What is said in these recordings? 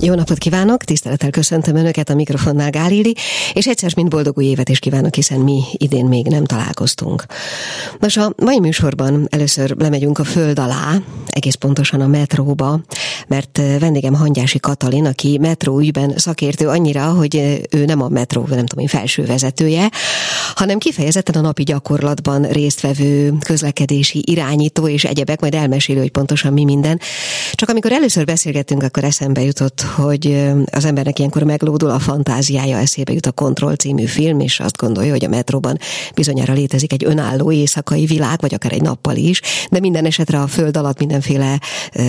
Jó napot kívánok, tisztelettel köszöntöm Önöket a mikrofonnál Gálili, és egyszer mint boldog új évet is kívánok, hiszen mi idén még nem találkoztunk. Nos, a mai műsorban először lemegyünk a föld alá, egész pontosan a metróba, mert vendégem Hangyási Katalin, aki metró ügyben szakértő annyira, hogy ő nem a metró, nem tudom én, felső vezetője, hanem kifejezetten a napi gyakorlatban résztvevő közlekedési irányító és egyebek, majd elmesélő, hogy pontosan mi minden. Csak amikor először beszélgettünk, akkor eszembe jutott, hogy az embernek ilyenkor meglódul a fantáziája, eszébe jut a Kontroll című film, és azt gondolja, hogy a metróban bizonyára létezik egy önálló éjszakai világ, vagy akár egy nappal is, de minden esetre a föld alatt mindenféle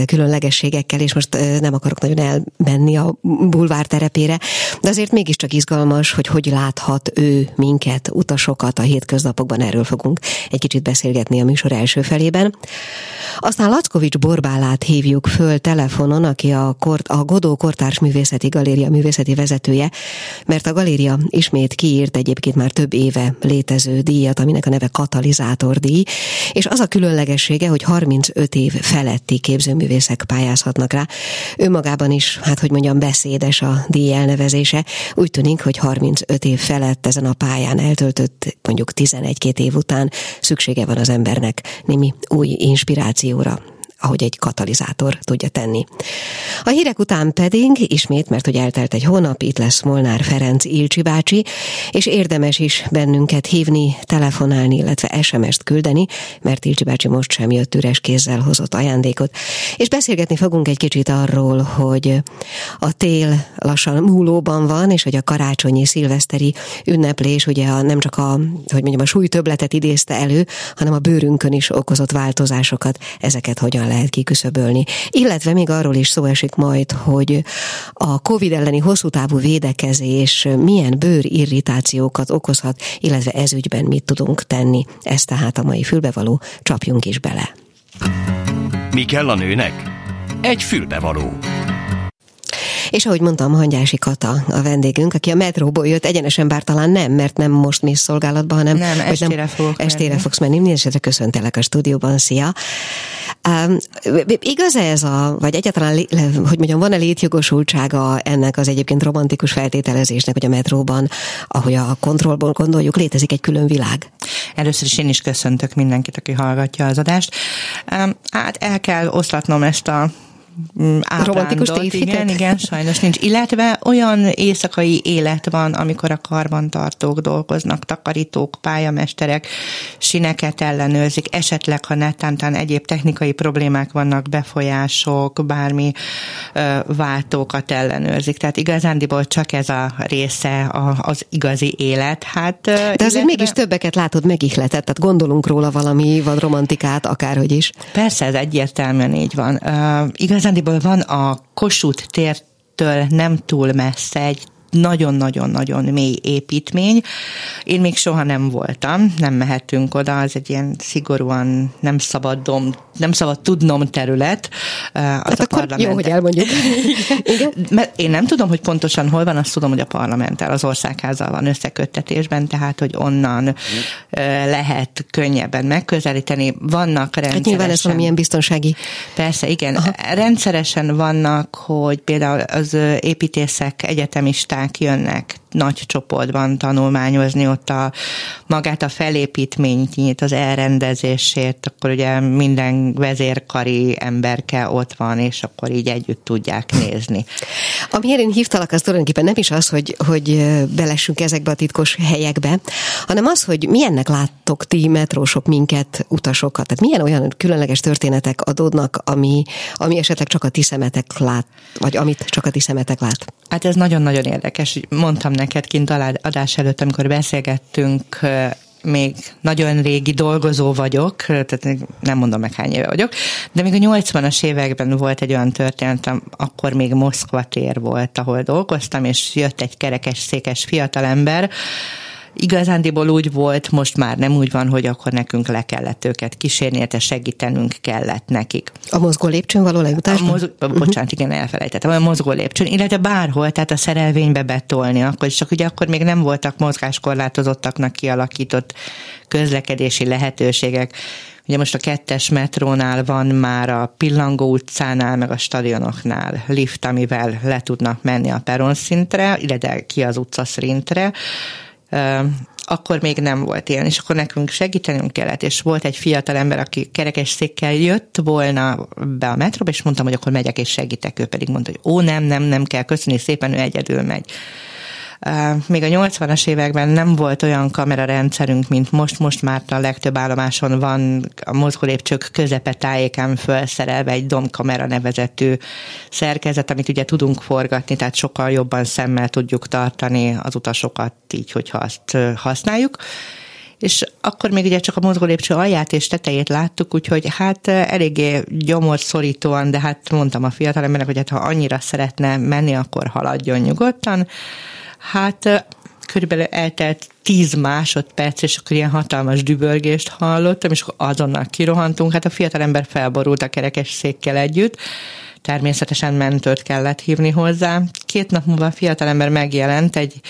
különlegességekkel, és most nem akarok nagyon elmenni a bulvár terepére, de azért mégiscsak izgalmas, hogy hogy láthat ő minket, utasokat a hétköznapokban, erről fogunk egy kicsit beszélgetni a műsor első felében. Aztán Lackovics Borbálát hívjuk föl telefonon, aki a, Kort, a Godó Kortárs Művészeti Galéria művészeti vezetője, mert a galéria ismét kiírt egyébként már több éve létező díjat, aminek a neve katalizátor díj, és az a különlegessége, hogy 35 év feletti képzőművészek pályázhatnak rá. Önmagában is, hát hogy mondjam, beszédes a díj elnevezése. Úgy tűnik, hogy 35 év felett ezen a pályán eltöltött mondjuk 11-2 év után szüksége van az embernek némi új inspirációra ahogy egy katalizátor tudja tenni. A hírek után pedig ismét, mert hogy eltelt egy hónap, itt lesz Molnár Ferenc Ilcsi bácsi, és érdemes is bennünket hívni, telefonálni, illetve SMS-t küldeni, mert Ilcsi bácsi most sem jött üres kézzel hozott ajándékot. És beszélgetni fogunk egy kicsit arról, hogy a tél lassan múlóban van, és hogy a karácsonyi szilveszteri ünneplés ugye a, nem csak a, hogy mondjam, a súlytöbletet idézte elő, hanem a bőrünkön is okozott változásokat, ezeket hogyan lehet kiküszöbölni. Illetve még arról is szó esik majd, hogy a COVID elleni hosszú távú védekezés milyen bőrirritációkat okozhat, illetve ezügyben mit tudunk tenni. Ez tehát a mai fülbevaló, csapjunk is bele. Mi kell a nőnek? Egy fülbevaló. És ahogy mondtam, Hangyási Kata a vendégünk, aki a metróból jött egyenesen, bár talán nem, mert nem most mi szolgálatban, hanem nem, estére, nem, fogok estére menni. fogsz menni. Mindenesetre köszöntelek a stúdióban, szia! Um, igaz ez a, vagy egyáltalán, hogy mondjam, van-e létjogosultsága ennek az egyébként romantikus feltételezésnek, hogy a metróban, ahogy a kontrollból gondoljuk, létezik egy külön világ? Először is én is köszöntök mindenkit, aki hallgatja az adást. Um, hát el kell oszlatnom ezt a Mm, romantikus Igen, igen, sajnos nincs. Illetve olyan éjszakai élet van, amikor a karbantartók dolgoznak, takarítók, pályamesterek, sineket ellenőrzik, esetleg, ha netántán egyéb technikai problémák vannak, befolyások, bármi ö, váltókat ellenőrzik. Tehát igazándiból csak ez a része a, az igazi élet. Hát, De illetve... azért mégis többeket látod megihletett, tehát gondolunk róla valami, van romantikát, akárhogy is. Persze, ez egyértelműen így van. Uh, igazán igazándiból van a Kossuth tértől nem túl messze egy nagyon-nagyon-nagyon mély építmény. Én még soha nem voltam, nem mehetünk oda, az egy ilyen szigorúan nem szabadom, nem szabad tudnom terület. Az hát a parlament. Jó, hogy elmondjuk. Igen? Mert én nem tudom, hogy pontosan hol van, azt tudom, hogy a parlamenttel, az országházal van összeköttetésben, tehát, hogy onnan lehet könnyebben megközelíteni. Vannak rendszeresen... Hát nyilván ez valamilyen biztonsági... Persze, igen. Aha. Rendszeresen vannak, hogy például az építészek, egyetemisták turisták jönnek nagy csoportban tanulmányozni ott a magát a felépítményt, az elrendezését, akkor ugye minden vezérkari emberke ott van, és akkor így együtt tudják nézni. Amiért én hívtalak, az tulajdonképpen nem is az, hogy, hogy belessünk ezekbe a titkos helyekbe, hanem az, hogy milyennek láttok ti metrósok minket, utasokat, tehát milyen olyan különleges történetek adódnak, ami, ami esetleg csak a ti szemetek lát, vagy amit csak a ti szemetek lát. Hát ez nagyon-nagyon érdekes. Mondtam neked kint adás előtt, amikor beszélgettünk, még nagyon régi dolgozó vagyok, tehát nem mondom meg hány éve vagyok, de még a 80-as években volt egy olyan történet, akkor még Moszkva tér volt, ahol dolgoztam, és jött egy kerekes, székes fiatalember, igazándiból úgy volt, most már nem úgy van, hogy akkor nekünk le kellett őket kísérni, illetve segítenünk kellett nekik. A mozgó lépcsőn való lejutás? Moz... Uh-huh. Bocsánat, igen, elfelejtettem. A mozgó lépcsőn, illetve bárhol, tehát a szerelvénybe betolni, akkor csak ugye akkor még nem voltak mozgáskorlátozottaknak kialakított közlekedési lehetőségek. Ugye most a kettes metrónál van már a Pillangó utcánál, meg a stadionoknál lift, amivel le tudnak menni a peronszintre, illetve ki az utcaszrintre akkor még nem volt ilyen, és akkor nekünk segítenünk kellett, és volt egy fiatal ember, aki kerekesszékkel jött volna be a metróba, és mondtam, hogy akkor megyek és segítek, ő pedig mondta, hogy ó, nem, nem, nem kell, köszönni szépen, ő egyedül megy. Még a 80-as években nem volt olyan kamerarendszerünk, mint most. Most már a legtöbb állomáson van a mozgólépcsők közepe tájékán felszerelve egy domkamera nevezetű szerkezet, amit ugye tudunk forgatni, tehát sokkal jobban szemmel tudjuk tartani az utasokat így, hogyha azt használjuk és akkor még ugye csak a mozgólépcső alját és tetejét láttuk, úgyhogy hát eléggé gyomorszorítóan, de hát mondtam a fiatalembernek, hogy hát ha annyira szeretne menni, akkor haladjon nyugodtan. Hát körülbelül eltelt 10 másodperc, és akkor ilyen hatalmas dübörgést hallottam, és akkor azonnal kirohantunk. Hát a fiatalember felborult a kerekes székkel együtt, természetesen mentőt kellett hívni hozzá. Két nap múlva a fiatalember megjelent egy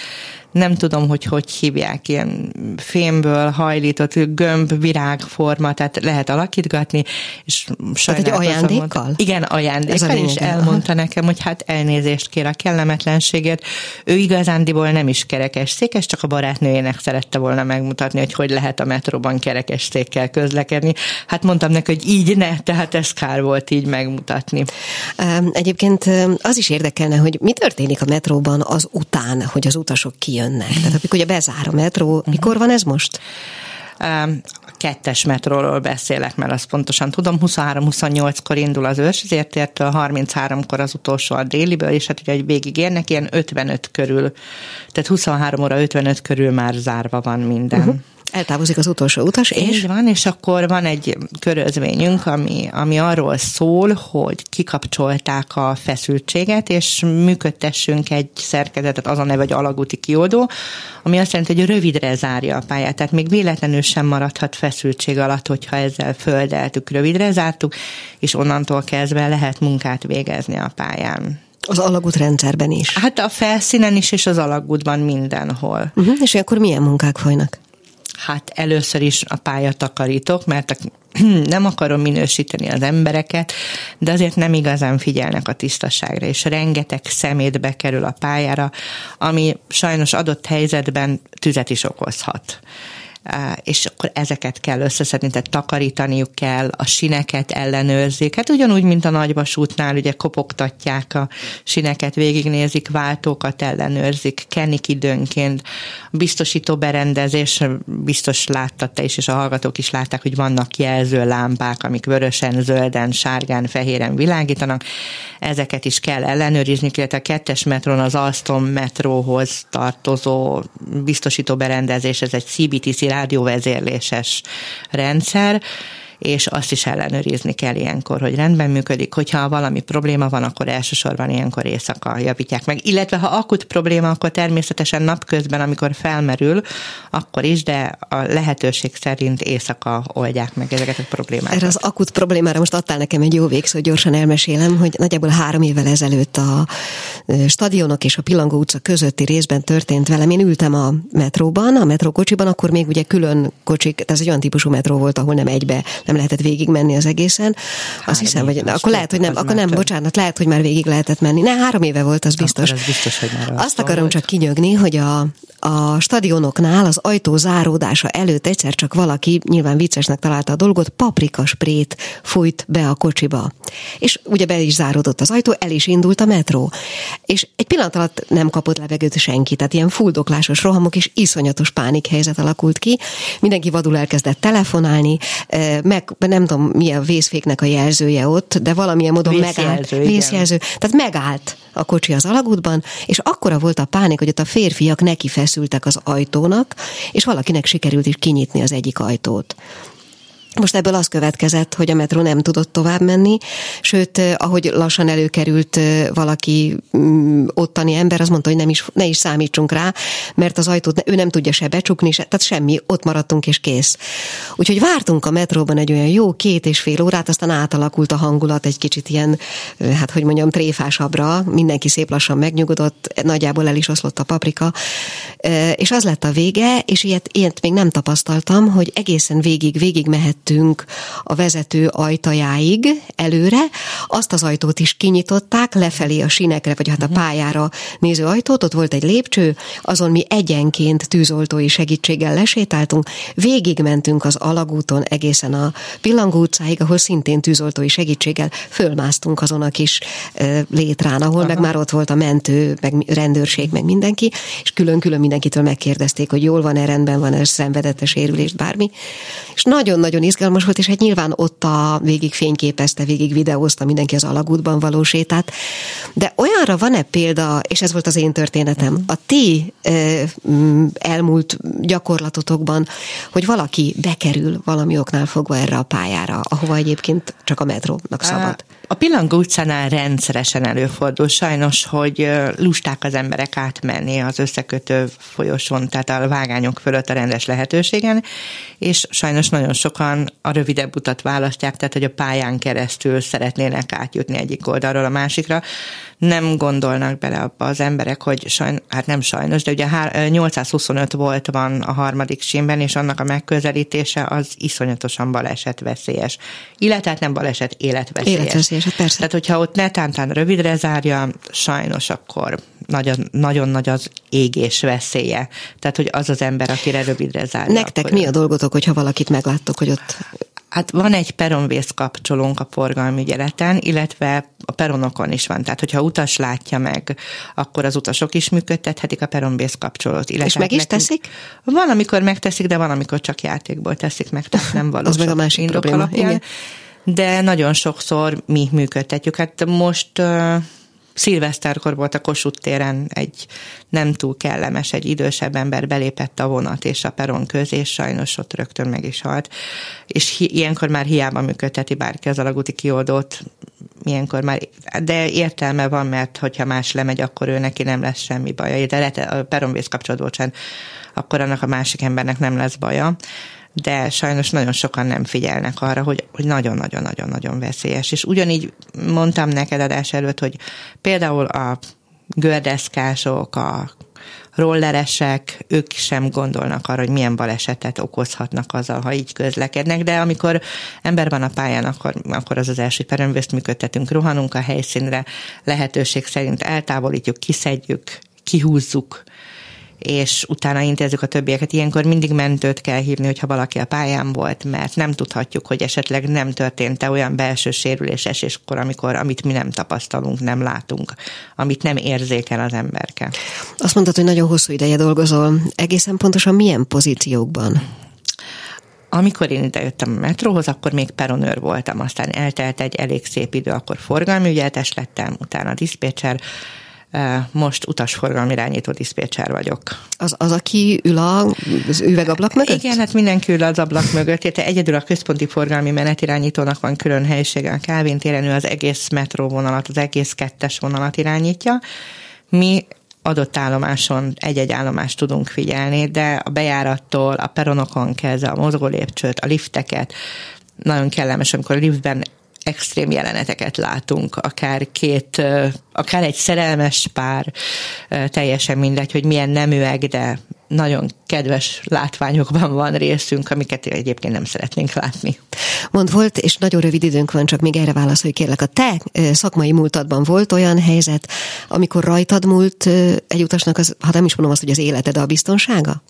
nem tudom, hogy hogy hívják, ilyen fémből hajlított gömb, virágforma, tehát lehet alakítgatni, és sajnálkozom. egy ajándékkal? Mondta, igen, ajándékkal, és elmondta nekem, hogy hát elnézést kér a kellemetlenséget. Ő igazándiból nem is kerekes székes, csak a barátnőjének szerette volna megmutatni, hogy hogy lehet a metróban kerekes székkel közlekedni. Hát mondtam neki, hogy így ne, tehát ez kár volt így megmutatni. Egyébként az is érdekelne, hogy mi történik a metróban az után, hogy az utasok kijönnek jönnek? Tehát amikor ugye bezár a metró, mikor van ez most? A kettes metróról beszélek, mert azt pontosan tudom, 23-28-kor indul az őrsezértértől, 33-kor az utolsó a déliből, és hát ugye, hogy végig érnek, ilyen 55 körül, tehát 23 óra 55 körül már zárva van minden. Uh-huh. Eltávozik az utolsó utas, és? Így van, és akkor van egy körözvényünk, ami, ami arról szól, hogy kikapcsolták a feszültséget, és működtessünk egy szerkezetet, az a neve, hogy alagúti kioldó, ami azt jelenti, hogy rövidre zárja a pályát. Tehát még véletlenül sem maradhat feszültség alatt, hogyha ezzel földeltük, rövidre zártuk, és onnantól kezdve lehet munkát végezni a pályán. Az alagút rendszerben is? Hát a felszínen is, és az alagútban mindenhol. Uh-huh, és akkor milyen munkák folynak? Hát először is a pályatakarítók, mert nem akarom minősíteni az embereket, de azért nem igazán figyelnek a tisztaságra, és rengeteg szemét bekerül a pályára, ami sajnos adott helyzetben tüzet is okozhat és akkor ezeket kell összeszedni, tehát takarítaniuk kell, a sineket ellenőrzik. Hát ugyanúgy, mint a nagyvasútnál, ugye kopogtatják a sineket, végignézik, váltókat ellenőrzik, kenik időnként. Biztosító berendezés, biztos láttad te is, és a hallgatók is látták, hogy vannak jelző lámpák, amik vörösen, zölden, sárgán, fehéren világítanak. Ezeket is kell ellenőrizni, illetve a kettes metron az Alstom metróhoz tartozó biztosító berendezés, ez egy CBTC rádióvezérléses rendszer, és azt is ellenőrizni kell ilyenkor, hogy rendben működik. Hogyha valami probléma van, akkor elsősorban ilyenkor éjszaka javítják meg. Illetve ha akut probléma, akkor természetesen napközben, amikor felmerül, akkor is, de a lehetőség szerint éjszaka oldják meg ezeket a problémákat. Erre az akut problémára most adtál nekem egy jó végszó, gyorsan elmesélem, hogy nagyjából három évvel ezelőtt a stadionok és a Pillangó utca közötti részben történt velem. Én ültem a metróban, a metrókocsiban, akkor még ugye külön kocsik, ez egy olyan típusú metró volt, ahol nem egybe nem lehetett végigmenni az egészen. Azt hiszem, hogy na, akkor lehet, hogy nem, akkor nem, bocsánat, lehet, hogy már végig lehetett menni. Ne, három éve volt, az biztos. Akkor az biztos, hogy már Azt akarom volt. csak kinyögni, hogy a, a stadionoknál az ajtó záródása előtt egyszer csak valaki, nyilván viccesnek találta a dolgot, paprikasprét fújt be a kocsiba. És ugye be is záródott az ajtó, el is indult a metró. És egy pillanat alatt nem kapott levegőt senki, tehát ilyen fuldoklásos rohamok és iszonyatos pánikhelyzet alakult ki. Mindenki vadul elkezdett telefonálni, meg nem tudom, mi a vészféknek a jelzője ott, de valamilyen módon vészjelző, megállt. Igen. Vészjelző. Tehát megállt a kocsi az alagútban, és akkora volt a pánik, hogy ott a férfiak neki feszültek az ajtónak, és valakinek sikerült is kinyitni az egyik ajtót. Most ebből az következett, hogy a metró nem tudott tovább menni, sőt, ahogy lassan előkerült valaki mm, ottani ember, az mondta, hogy nem is, ne is számítsunk rá, mert az ajtót ő nem tudja se becsukni, se, tehát semmi, ott maradtunk és kész. Úgyhogy vártunk a metróban egy olyan jó két és fél órát, aztán átalakult a hangulat egy kicsit ilyen, hát hogy mondjam, tréfásabbra, mindenki szép lassan megnyugodott, nagyjából el is oszlott a paprika, és az lett a vége, és ilyet, ilyet még nem tapasztaltam, hogy egészen végig, végig mehet elértünk a vezető ajtajáig előre, azt az ajtót is kinyitották, lefelé a sinekre, vagy hát a mhm. pályára néző ajtót, ott volt egy lépcső, azon mi egyenként tűzoltói segítséggel lesétáltunk, végigmentünk az alagúton egészen a Pillangó utcáig, ahol szintén tűzoltói segítséggel fölmásztunk azon a kis létrán, ahol Aha. meg már ott volt a mentő, meg rendőrség, meg mindenki, és külön-külön mindenkitől megkérdezték, hogy jól van-e, rendben van-e, szenvedette sérülést, bármi. És nagyon-nagyon izgalmas volt, és hát nyilván ott a végig fényképezte, végig videózta mindenki az alagútban való sétát. De olyanra van-e példa, és ez volt az én történetem, a ti elmúlt gyakorlatotokban, hogy valaki bekerül valami oknál fogva erre a pályára, ahova egyébként csak a metrónak szabad? A Pillangó utcánál rendszeresen előfordul sajnos, hogy lusták az emberek átmenni az összekötő folyosón, tehát a vágányok fölött a rendes lehetőségen, és sajnos nagyon sokan a rövidebb utat választják, tehát hogy a pályán keresztül szeretnének átjutni egyik oldalról a másikra. Nem gondolnak bele abba az emberek, hogy sajn, hát nem sajnos, de ugye 825 volt van a harmadik sínben, és annak a megközelítése az iszonyatosan baleset veszélyes. Illetve hát nem baleset, életveszélyes. életveszélyes hát persze. Tehát, hogyha ott netántán rövidre zárja, sajnos akkor nagyon, nagyon nagy az égés veszélye. Tehát, hogy az az ember, akire rövidre zárja. Nektek akkor... mi a dolgotok, hogyha valakit megláttok, hogy ott Hát van egy peronvész kapcsolónk a forgalmi ügyeleten, illetve a peronokon is van. Tehát, hogyha utas látja meg, akkor az utasok is működtethetik a peronvész kapcsolót. Illetve És meg is teszik? Van, amikor megteszik, de van, amikor csak játékból teszik meg, tehát nem valós. az meg a másik probléma. Alapján. Igen de nagyon sokszor mi működtetjük. Hát most szilveszterkor volt a Kossuth téren egy nem túl kellemes, egy idősebb ember belépett a vonat és a peron közé, és sajnos ott rögtön meg is halt. És hi- ilyenkor már hiába működteti bárki az alagúti kioldót, ilyenkor már, de értelme van, mert hogyha más lemegy, akkor ő neki nem lesz semmi baja. De lehet, a peronvész kapcsolatban akkor annak a másik embernek nem lesz baja de sajnos nagyon sokan nem figyelnek arra, hogy, hogy nagyon-nagyon-nagyon-nagyon veszélyes. És ugyanígy mondtam neked adás előtt, hogy például a gördeszkások, a rolleresek, ők sem gondolnak arra, hogy milyen balesetet okozhatnak azzal, ha így közlekednek, de amikor ember van a pályán, akkor, akkor az az első peremvészt működtetünk, rohanunk a helyszínre, lehetőség szerint eltávolítjuk, kiszedjük, kihúzzuk, és utána intézzük a többieket. Ilyenkor mindig mentőt kell hívni, hogyha valaki a pályán volt, mert nem tudhatjuk, hogy esetleg nem történt-e olyan belső sérülés eséskor, amikor, amit mi nem tapasztalunk, nem látunk, amit nem érzékel az emberke. Azt mondtad, hogy nagyon hosszú ideje dolgozol. Egészen pontosan milyen pozíciókban? amikor én idejöttem a metróhoz, akkor még peronőr voltam, aztán eltelt egy elég szép idő, akkor forgalmi ügyeletes lettem, utána diszpécser, most utasforgalmi irányító diszpécser vagyok. Az, az, aki ül az üvegablak mögött? Igen, hát mindenki ül az ablak mögött. Érte egyedül a központi forgalmi menetirányítónak van külön helyisége a Kávin téren, ő az egész metróvonalat, az egész kettes vonalat irányítja. Mi adott állomáson egy-egy állomást tudunk figyelni, de a bejárattól, a peronokon kezdve a mozgó lépcsőt, a lifteket, nagyon kellemes, amikor a liftben extrém jeleneteket látunk, akár két, akár egy szerelmes pár, teljesen mindegy, hogy milyen neműek, de nagyon kedves látványokban van részünk, amiket egyébként nem szeretnénk látni. Mond volt, és nagyon rövid időnk van, csak még erre válaszolj kérlek. A te szakmai múltadban volt olyan helyzet, amikor rajtad múlt egy utasnak, az, ha nem is mondom azt, hogy az életed, a biztonsága?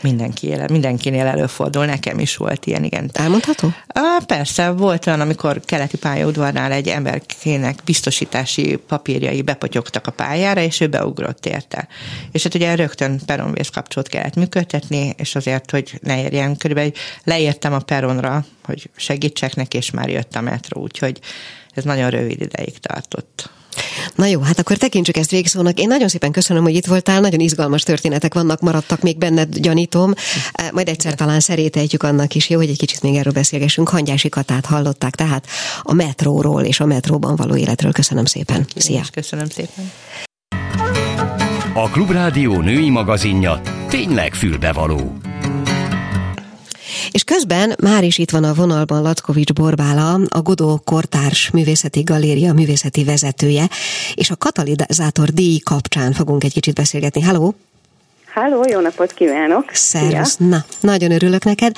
Mindenki éle, mindenkinél előfordul, nekem is volt ilyen, igen. Elmondható? Persze, volt olyan, amikor keleti pályaudvarnál egy emberkének biztosítási papírjai bepotyogtak a pályára, és ő beugrott érte. És hát ugye rögtön peronvész kapcsolat kellett működtetni, és azért, hogy ne érjen, körülbelül leértem a peronra, hogy segítsek neki, és már jött a metró, úgyhogy ez nagyon rövid ideig tartott. Na jó, hát akkor tekintsük ezt végszónak. Én nagyon szépen köszönöm, hogy itt voltál, nagyon izgalmas történetek vannak, maradtak még benned, gyanítom. Majd egyszer talán szerétejtjük annak is, jó, hogy egy kicsit még erről beszélgessünk. Hangyási Katát hallották, tehát a metróról és a metróban való életről. Köszönöm szépen. Szia! Köszönöm szépen. A Klubrádió női magazinja tényleg fülbevaló. És közben már is itt van a vonalban Lackovics Borbála, a Godó Kortárs Művészeti Galéria művészeti vezetője, és a katalizátor díj kapcsán fogunk egy kicsit beszélgetni. Halló! Háló, jó napot kívánok! Szervusz! Na, nagyon örülök neked.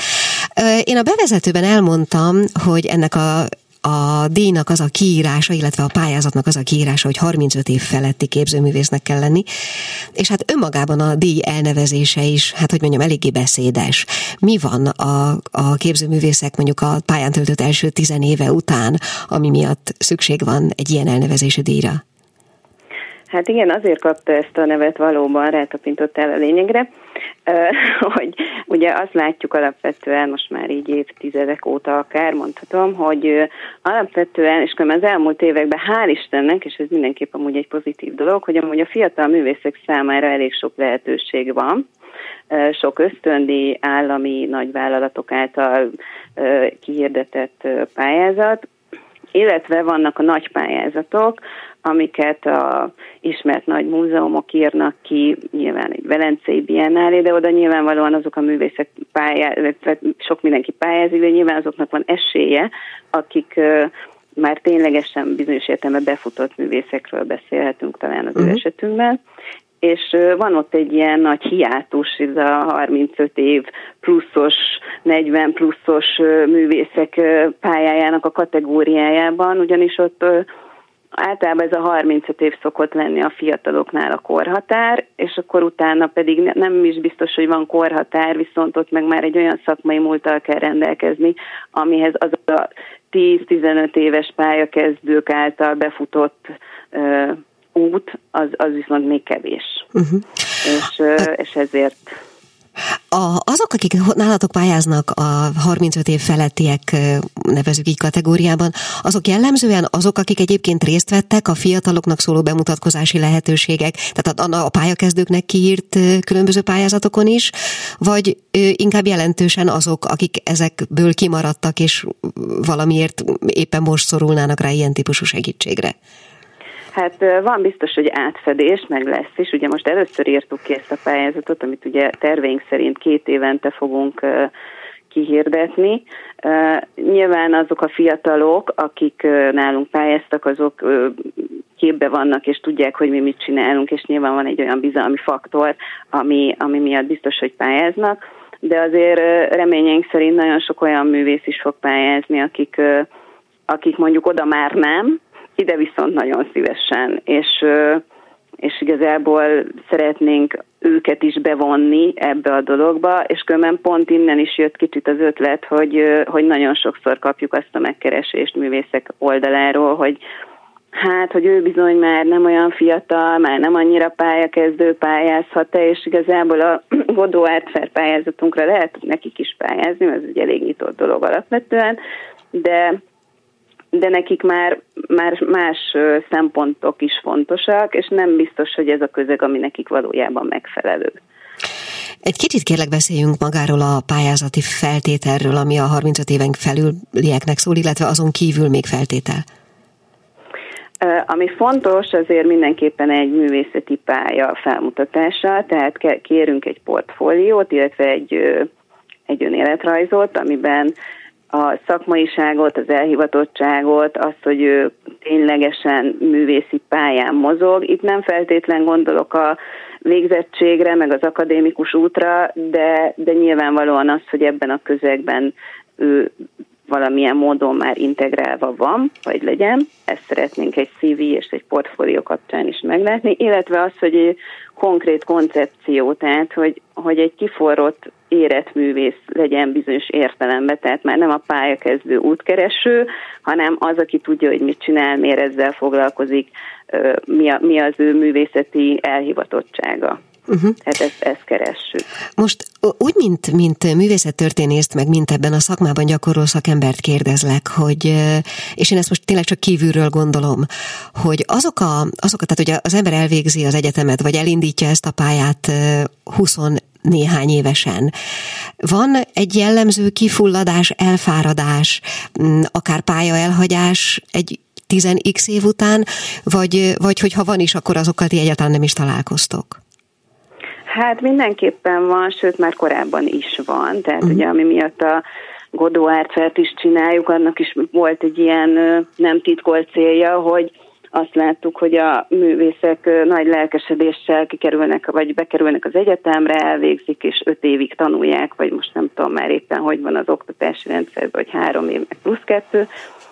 Én a bevezetőben elmondtam, hogy ennek a a díjnak az a kiírása, illetve a pályázatnak az a kiírása, hogy 35 év feletti képzőművésznek kell lenni, és hát önmagában a díj elnevezése is, hát hogy mondjam, eléggé beszédes. Mi van a, a képzőművészek mondjuk a pályán töltött első tizen éve után, ami miatt szükség van egy ilyen elnevezésű díjra? Hát igen, azért kapta ezt a nevet valóban, rátapintottál a lényegre, hogy ugye azt látjuk alapvetően most már így évtizedek óta akár mondhatom, hogy alapvetően, és az elmúlt években hál' Istennek, és ez mindenképp amúgy egy pozitív dolog, hogy amúgy a fiatal művészek számára elég sok lehetőség van, sok ösztöndi állami nagyvállalatok által kihirdetett pályázat, illetve vannak a nagy pályázatok, amiket a ismert nagy múzeumok írnak ki, nyilván egy Velencei Biennálé, de oda nyilvánvalóan azok a művészek pályáz, sok mindenki pályázik, de nyilván azoknak van esélye, akik már ténylegesen bizonyos értelemben befutott művészekről beszélhetünk talán az uh-huh. esetünkben, és van ott egy ilyen nagy hiátus, ez a 35 év pluszos, 40 pluszos művészek pályájának a kategóriájában, ugyanis ott általában ez a 35 év szokott lenni a fiataloknál a korhatár, és akkor utána pedig nem is biztos, hogy van korhatár, viszont ott meg már egy olyan szakmai múltal kell rendelkezni, amihez az a 10-15 éves pályakezdők által befutott uh, út, az, az viszont még kevés. Uh-huh. És, uh, és ezért a, azok, akik nálatok pályáznak a 35 év felettiek, nevezük így kategóriában, azok jellemzően azok, akik egyébként részt vettek a fiataloknak szóló bemutatkozási lehetőségek, tehát a, a pályakezdőknek kiírt különböző pályázatokon is, vagy inkább jelentősen azok, akik ezekből kimaradtak, és valamiért éppen most szorulnának rá ilyen típusú segítségre? Hát van biztos, hogy átfedés, meg lesz is. Ugye most először írtuk ki ezt a pályázatot, amit ugye terveink szerint két évente fogunk kihirdetni. Nyilván azok a fiatalok, akik nálunk pályáztak, azok képbe vannak, és tudják, hogy mi mit csinálunk, és nyilván van egy olyan bizalmi faktor, ami, ami miatt biztos, hogy pályáznak, de azért reményeink szerint nagyon sok olyan művész is fog pályázni, akik, akik mondjuk oda már nem, ide viszont nagyon szívesen, és, és igazából szeretnénk őket is bevonni ebbe a dologba, és különben pont innen is jött kicsit az ötlet, hogy, hogy nagyon sokszor kapjuk azt a megkeresést művészek oldaláról, hogy Hát, hogy ő bizony már nem olyan fiatal, már nem annyira pályakezdő pályázhat-e, és igazából a Godó Artfair pályázatunkra lehet nekik is pályázni, ez egy elég nyitott dolog alapvetően, de de nekik már, már más szempontok is fontosak, és nem biztos, hogy ez a közeg, ami nekik valójában megfelelő. Egy kicsit kérlek beszéljünk magáról a pályázati feltételről, ami a 35 éven felülieknek szól, illetve azon kívül még feltétel. Ami fontos, azért mindenképpen egy művészeti pálya felmutatása, tehát kérünk egy portfóliót, illetve egy, egy önéletrajzot, amiben a szakmaiságot, az elhivatottságot, azt, hogy ő ténylegesen művészi pályán mozog. Itt nem feltétlen gondolok a végzettségre, meg az akadémikus útra, de, de nyilvánvalóan az, hogy ebben a közegben ő valamilyen módon már integrálva van, vagy legyen. Ezt szeretnénk egy CV és egy portfólió kapcsán is meglátni, illetve az, hogy konkrét koncepció, tehát hogy, hogy egy kiforrott érett művész legyen bizonyos értelemben, tehát már nem a pályakezdő útkereső, hanem az, aki tudja, hogy mit csinál, miért ezzel foglalkozik, mi, a, mi az ő művészeti elhivatottsága. Uh-huh. Tehát ezt, ezt keressük. Most úgy, mint, mint művészettörténészt, meg mint ebben a szakmában gyakorló szakembert kérdezlek, hogy, és én ezt most tényleg csak kívülről gondolom, hogy azok a, azok, tehát ugye az ember elvégzi az egyetemet, vagy elindítja ezt a pályát 20 néhány évesen. Van egy jellemző kifulladás, elfáradás, akár pálya elhagyás egy 10x év után, vagy, vagy hogyha van is, akkor azokkal ti egyáltalán nem is találkoztok? Hát mindenképpen van, sőt már korábban is van, tehát uh-huh. ugye ami miatt a Godó Ártfert is csináljuk, annak is volt egy ilyen nem titkolt célja, hogy azt láttuk, hogy a művészek nagy lelkesedéssel kikerülnek, vagy bekerülnek az egyetemre, elvégzik, és öt évig tanulják, vagy most nem tudom már éppen, hogy van az oktatási rendszerben, vagy három év, meg plusz kettő,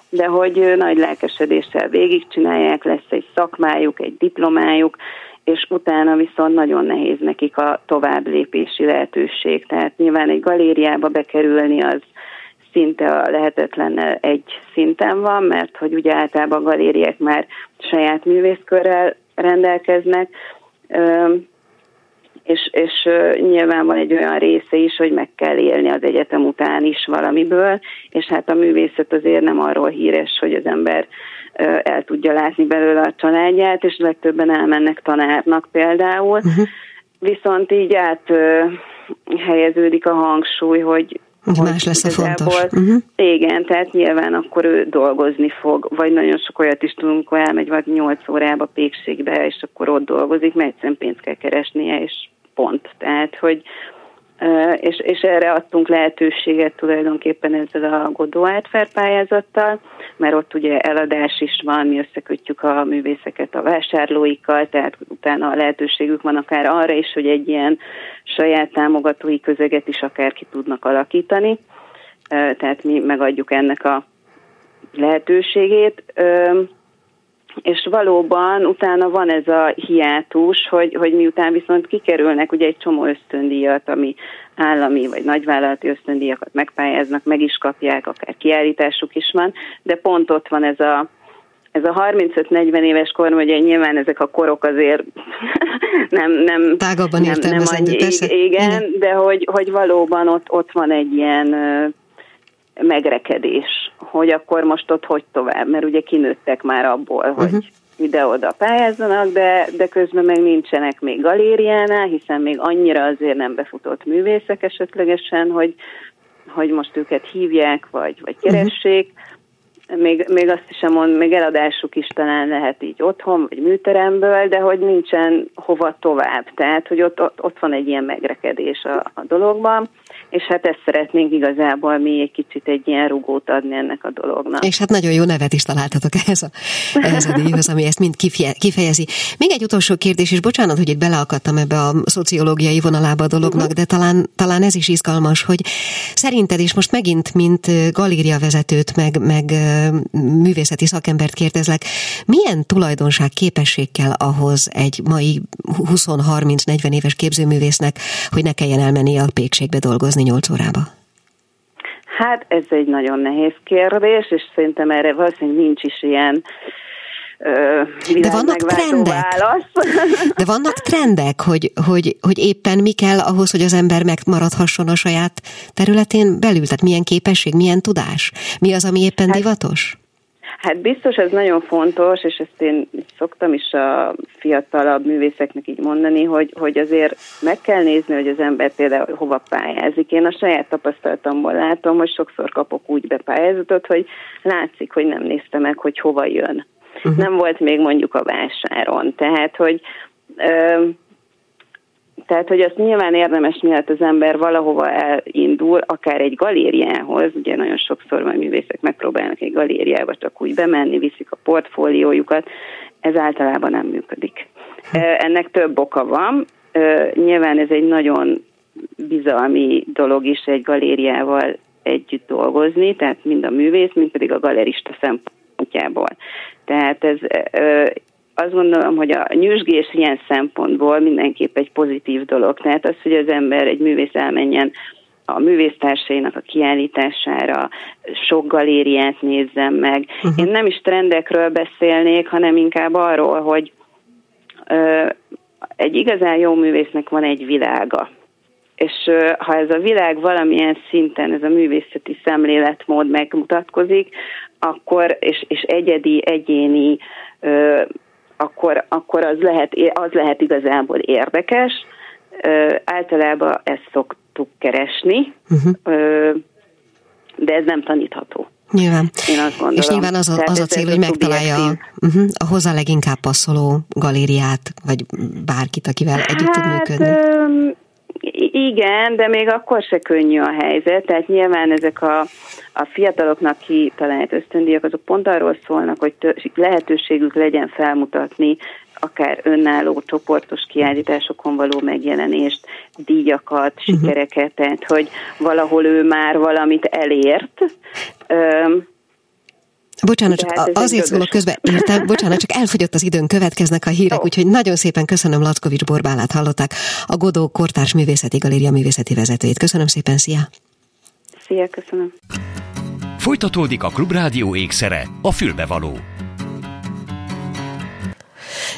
de hogy nagy lelkesedéssel végigcsinálják, lesz egy szakmájuk, egy diplomájuk, és utána viszont nagyon nehéz nekik a tovább lépési lehetőség. Tehát nyilván egy galériába bekerülni az szinte a lehetetlen egy szinten van, mert hogy ugye általában a galériák már saját művészkörrel rendelkeznek, és, és nyilván van egy olyan része is, hogy meg kell élni az egyetem után is valamiből, és hát a művészet azért nem arról híres, hogy az ember el tudja látni belőle a családját, és legtöbben elmennek tanárnak például. Uh-huh. Viszont így át helyeződik a hangsúly, hogy hogy más lesz a fontos. Uh-huh. Igen, tehát nyilván akkor ő dolgozni fog, vagy nagyon sok olyat is tudunk, hogy elmegy vagy 8 órába pékségbe, és akkor ott dolgozik, mert egyszerűen pénzt kell keresnie, és pont. Tehát, hogy és, és erre adtunk lehetőséget tulajdonképpen ezzel a Godó pályázattal, mert ott ugye eladás is van, mi összekötjük a művészeket a vásárlóikkal, tehát utána a lehetőségük van akár arra is, hogy egy ilyen saját támogatói közeget is akár ki tudnak alakítani, tehát mi megadjuk ennek a lehetőségét és valóban utána van ez a hiátus, hogy, hogy miután viszont kikerülnek ugye egy csomó ösztöndíjat, ami állami vagy nagyvállalati ösztöndíjakat megpályáznak, meg is kapják, akár kiállításuk is van, de pont ott van ez a ez a 35-40 éves kor, ugye nyilván ezek a korok azért nem, nem, Tágabban nem, nem annyi, persze. igen, igen, de hogy, hogy valóban ott, ott van egy ilyen megrekedés, hogy akkor most ott hogy tovább, mert ugye kinőttek már abból, hogy uh-huh. ide-oda pályázzanak, de, de közben meg nincsenek még galériánál, hiszen még annyira azért nem befutott művészek esetlegesen, hogy, hogy most őket hívják, vagy, vagy keressék. Uh-huh még, még azt is mond, még eladásuk is talán lehet így otthon, vagy műteremből, de hogy nincsen hova tovább. Tehát, hogy ott, ott, ott van egy ilyen megrekedés a, a dologban, és hát ezt szeretnénk igazából mi egy kicsit egy ilyen rugót adni ennek a dolognak. És hát nagyon jó nevet is találtatok ehhez a, ehhez a díjhoz, ami ezt mind kifejezi. Még egy utolsó kérdés, és bocsánat, hogy itt beleakadtam ebbe a szociológiai vonalába a dolognak, uh-huh. de talán, talán ez is izgalmas, hogy szerinted, és most megint, mint galériavezetőt, meg, meg művészeti szakembert kérdezlek, milyen tulajdonság, képesség kell ahhoz egy mai 20-30-40 éves képzőművésznek, hogy ne kelljen elmenni a pékségbe dolgozni 8 órába? Hát ez egy nagyon nehéz kérdés, és szerintem erre valószínűleg nincs is ilyen de vannak trendek. Válasz. De vannak trendek, hogy, hogy, hogy éppen mi kell ahhoz, hogy az ember megmaradhasson a saját területén belül? Tehát milyen képesség, milyen tudás? Mi az, ami éppen hát, divatos? Hát biztos ez nagyon fontos, és ezt én szoktam is a fiatalabb művészeknek így mondani, hogy, hogy azért meg kell nézni, hogy az ember például hova pályázik. Én a saját tapasztalatomból látom, hogy sokszor kapok úgy bepályázatot, hogy látszik, hogy nem nézte meg, hogy hova jön. Uh-huh. Nem volt még mondjuk a vásáron. Tehát, hogy ö, tehát, hogy azt nyilván érdemes, miatt az ember valahova elindul, akár egy galériához, ugye nagyon sokszor majd művészek megpróbálnak egy galériába csak úgy bemenni, viszik a portfóliójukat, ez általában nem működik. Ennek több oka van. Nyilván ez egy nagyon bizalmi dolog is egy galériával együtt dolgozni, tehát mind a művész, mind pedig a galerista szempontjából. Tehát ez azt gondolom, hogy a nyüzsgés ilyen szempontból mindenképp egy pozitív dolog. Tehát az, hogy az ember, egy művész elmenjen a művésztársainak a kiállítására, sok galériát nézzem meg. Uh-huh. Én nem is trendekről beszélnék, hanem inkább arról, hogy ö, egy igazán jó művésznek van egy világa. És ha ez a világ valamilyen szinten, ez a művészeti szemléletmód megmutatkozik, akkor, és, és egyedi, egyéni, akkor, akkor az, lehet, az lehet igazából érdekes. Általában ezt szoktuk keresni, uh-huh. de ez nem tanítható. Nyilván. Én azt gondolom. És nyilván az a, az a cél, hogy megtalálja a, uh-huh, a hozzá leginkább passzoló galériát, vagy bárkit, akivel hát, együtt tud működni. Öm, igen, de még akkor se könnyű a helyzet, tehát nyilván ezek a, a fiataloknak kitalált ösztöndíjak, azok pont arról szólnak, hogy lehetőségük legyen felmutatni akár önálló csoportos kiállításokon való megjelenést, díjakat, uh-huh. sikereket, tehát hogy valahol ő már valamit elért. Bocsánat, csak azért szólok közben, értem, bocsánat, csak elfogyott az időn, következnek a hírek, oh. úgyhogy nagyon szépen köszönöm Lackovics Borbálát hallották, a Godó Kortárs Művészeti Galéria művészeti vezetőjét. Köszönöm szépen, szia! Szia, köszönöm! Folytatódik a Klubrádió ékszere, a fülbevaló.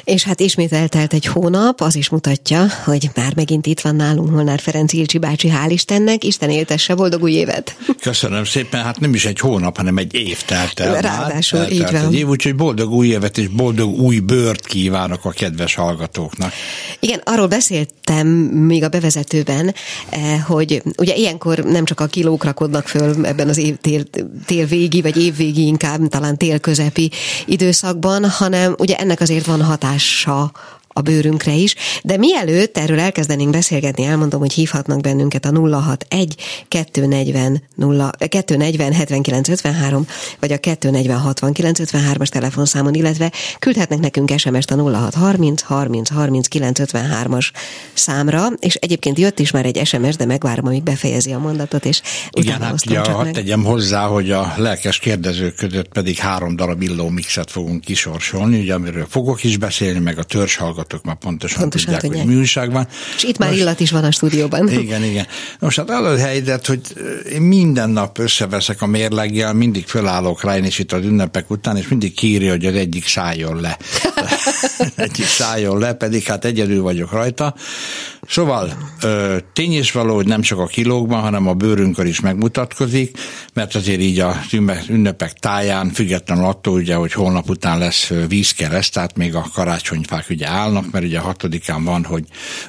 És hát ismét eltelt egy hónap, az is mutatja, hogy már megint itt van nálunk Molnár Ferenc Ilcsi bácsi, hál' Istennek, Isten éltesse, boldog új évet! Köszönöm szépen, hát nem is egy hónap, hanem egy év telt el Ráadásul, már, így van. Egy év, úgyhogy boldog új évet és boldog új bőrt kívánok a kedves hallgatóknak. Igen, arról beszéltem még a bevezetőben, eh, hogy ugye ilyenkor nem csak a kilók rakodnak föl ebben az év, tél, tél végi, vagy évvégi inkább, talán tél közepi időszakban, hanem ugye ennek azért van hatás hatása a bőrünkre is, de mielőtt erről elkezdenénk beszélgetni, elmondom, hogy hívhatnak bennünket a 061 240 0, 240 7953 vagy a 240 6953 as telefonszámon, illetve küldhetnek nekünk SMS-t a 0630 30 30 953-as számra, és egyébként jött is már egy SMS, de megvárom, amíg befejezi a mondatot, és Igen, hát ja, meg. tegyem hozzá, hogy a lelkes kérdezők között pedig három darab illó mixet fogunk kisorsolni, ugye, amiről fogok is beszélni, meg a törzs hallgatók már pontosan, pontosan tudják, tudják, hogy műság van. És itt már Most, illat is van a stúdióban. Igen, igen. Most hát az a helyzet, hogy én minden nap összeveszek a mérleggel, mindig fölállok rá, és itt az ünnepek után, és mindig kírja, hogy az egyik szálljon le. egyik szálljon le, pedig hát egyedül vagyok rajta. Szóval tény is való, hogy nem csak a kilókban, hanem a bőrünkön is megmutatkozik, mert azért így a ünnepek táján, függetlenül attól, ugye, hogy holnap után lesz vízkereszt, tehát még a karácsonyfák ugye állnak, mert ugye a hatodikán van, hogy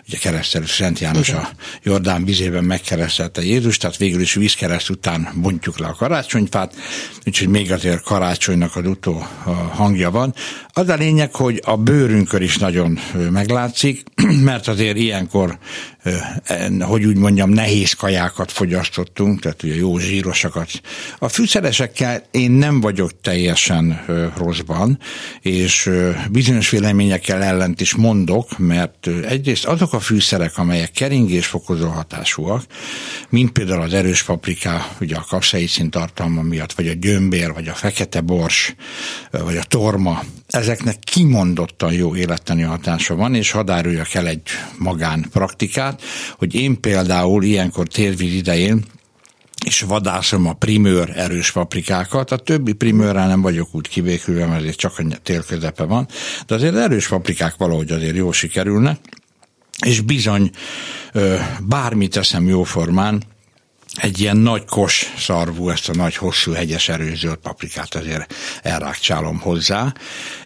ugye keresztelő Szent János a Jordán vizében megkeresztelte Jézus, tehát végül is vízkereszt után bontjuk le a karácsonyfát, úgyhogy még azért karácsonynak az utó hangja van. Az a lényeg, hogy a bőrünkön is nagyon meglátszik, mert azért ilyenkor hogy úgy mondjam, nehéz kajákat fogyasztottunk, tehát ugye jó zsírosakat. A fűszeresekkel én nem vagyok teljesen rosszban, és bizonyos véleményekkel ellent is mondok, mert egyrészt azok a fűszerek, amelyek keringésfokozó hatásúak, mint például az erős papriká, ugye a kapszaicin tartalma miatt, vagy a gyömbér, vagy a fekete bors, vagy a torma, ezeknek kimondottan jó élettani hatása van, és hadáruljak el egy magán praktikát, hogy én például ilyenkor térvíz idején és vadászom a primőr erős paprikákat. A többi primőrrel nem vagyok úgy kivékülve, mert azért csak a tél közepe van, de azért erős paprikák valahogy azért jól sikerülnek, és bizony bármit teszem jóformán, egy ilyen nagy kos szarvú, ezt a nagy hosszú hegyes erőzöld paprikát azért elrákcsálom hozzá,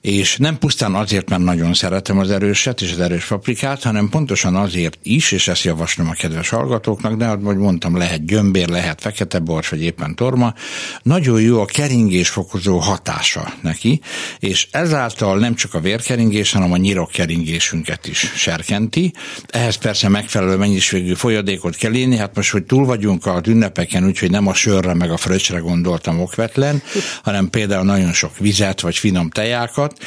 és nem pusztán azért, mert nagyon szeretem az erőset és az erős paprikát, hanem pontosan azért is, és ezt javaslom a kedves hallgatóknak, de ahogy mondtam, lehet gyömbér, lehet fekete bors, vagy éppen torma, nagyon jó a keringésfokozó hatása neki, és ezáltal nem csak a vérkeringés, hanem a nyirokkeringésünket is serkenti. Ehhez persze megfelelő mennyiségű folyadékot kell inni, hát most, hogy túl vagyunk a az ünnepeken, úgyhogy nem a sörre meg a fröccsre gondoltam okvetlen, hanem például nagyon sok vizet vagy finom tejákat,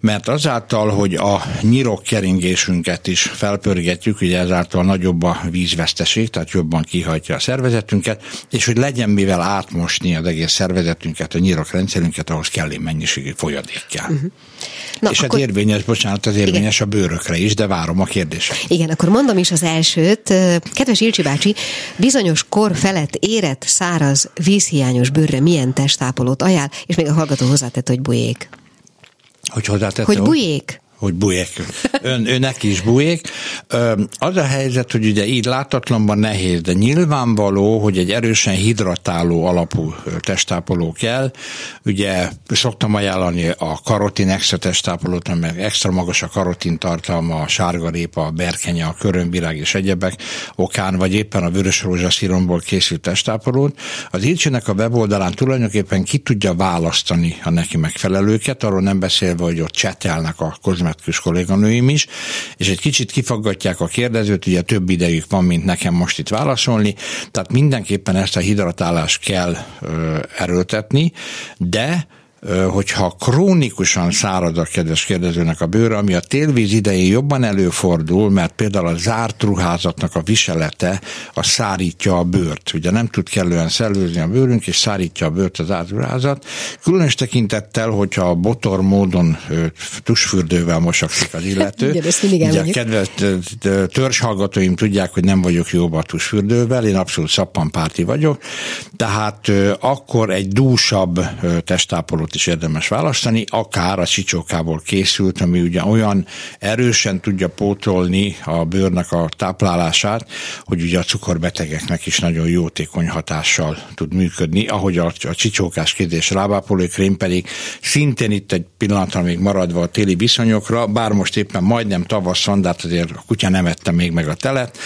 mert azáltal, hogy a nyirok keringésünket is felpörgetjük, ugye ezáltal nagyobb a vízveszteség, tehát jobban kihajtja a szervezetünket, és hogy legyen mivel átmosni az egész szervezetünket, a nyirok rendszerünket, ahhoz kell mennyiségű folyadék kell. Uh-huh. Na, és hát akkor... ez érvényes, bocsánat, az érvényes Igen. a bőrökre is, de várom a kérdéseket. Igen, akkor mondom is az elsőt. Kedves Ilcsi bácsi, bizonyos kor felett érett, száraz, vízhiányos bőrre milyen testápolót ajánl, és még a hallgató hozzátett, hogy bujék. Hogy hozzátett? Hogy bujék. Hogy bujék. Ön, önnek is bujék. Az a helyzet, hogy ugye így látatlanban nehéz, de nyilvánvaló, hogy egy erősen hidratáló alapú testápoló kell. Ugye szoktam ajánlani a karotin extra testápolót, mert extra magas a karotin tartalma, a sárgarépa, a berkenye, a körömvirág és egyebek okán, vagy éppen a vörös rózsaszíromból készült testápolót. Az Ilcsének a weboldalán tulajdonképpen ki tudja választani a neki megfelelőket, arról nem beszélve, hogy ott csetelnek a kozmetikus kolléganőim is, és egy kicsit kifaggatják a kérdezőt, ugye több idejük van, mint nekem most itt válaszolni, tehát mindenképpen ezt a hidratálást kell ö, erőltetni, de hogyha krónikusan szárad a kedves kérdezőnek a bőre, ami a télvíz idején jobban előfordul, mert például a zárt ruházatnak a viselete a szárítja a bőrt. Ugye nem tud kellően szellőzni a bőrünk, és szárítja a bőrt az zárt ruházat. Különös tekintettel, hogyha a botor módon tusfürdővel mosakszik az illető. Igen, ugye a kedves törzshallgatóim tudják, hogy nem vagyok jó a tusfürdővel, én abszolút szappanpárti vagyok, tehát akkor egy dúsabb testápolót is érdemes választani, akár a sicsókából készült, ami ugye olyan erősen tudja pótolni a bőrnek a táplálását, hogy ugye a cukorbetegeknek is nagyon jótékony hatással tud működni, ahogy a, a csicsókás kézés krém pedig szintén itt egy pillanatra még maradva a téli viszonyokra, bár most éppen majdnem tavasz van, de hát azért a kutya nem ette még meg a telet.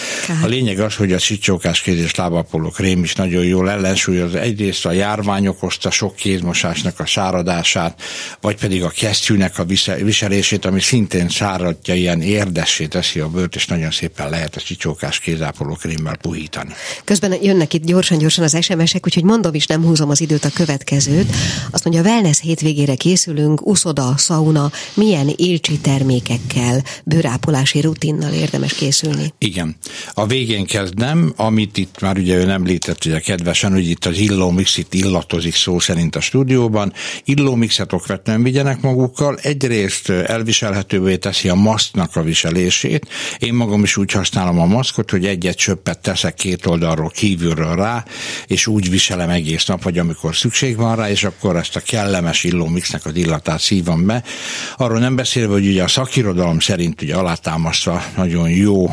A lényeg az, hogy a csicsókás kézés lábapoló krém is nagyon jól ellensúlyoz egyrészt a járvány okozta sok kézmosásnak a száradását, vagy pedig a kesztyűnek a viselését, ami szintén száradja, ilyen érdessé teszi a bőrt, és nagyon szépen lehet a csicsókás kézápoló krémmel puhítani. Közben jönnek itt gyorsan-gyorsan az SMS-ek, úgyhogy mondom is, nem húzom az időt a következőt. Azt mondja, a wellness hétvégére készülünk, uszoda, sauna, milyen ilcsi termékekkel, bőrápolási rutinnal érdemes készülni? Igen. A végén kezdem, amit itt már ugye ön említett, ugye kedvesen, hogy itt az illómix itt illatozik szó szerint a stúdióban illómixet okvetően vigyenek magukkal, egyrészt elviselhetővé teszi a maszknak a viselését. Én magam is úgy használom a maszkot, hogy egyet csöppet teszek két oldalról kívülről rá, és úgy viselem egész nap, hogy amikor szükség van rá, és akkor ezt a kellemes illómixnek az illatát szívom be. Arról nem beszélve, hogy ugye a szakirodalom szerint ugye alátámasztva nagyon jó,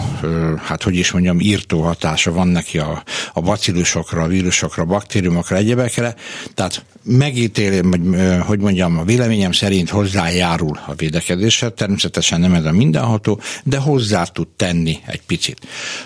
hát hogy is mondjam, írtó hatása van neki a, a bacillusokra, a vírusokra, baktériumokra, egyebekre. Tehát megítélem, vagy hogy mondjam, a véleményem szerint hozzájárul a védekezéshez, természetesen nem ez a mindenható, de hozzá tud tenni egy picit.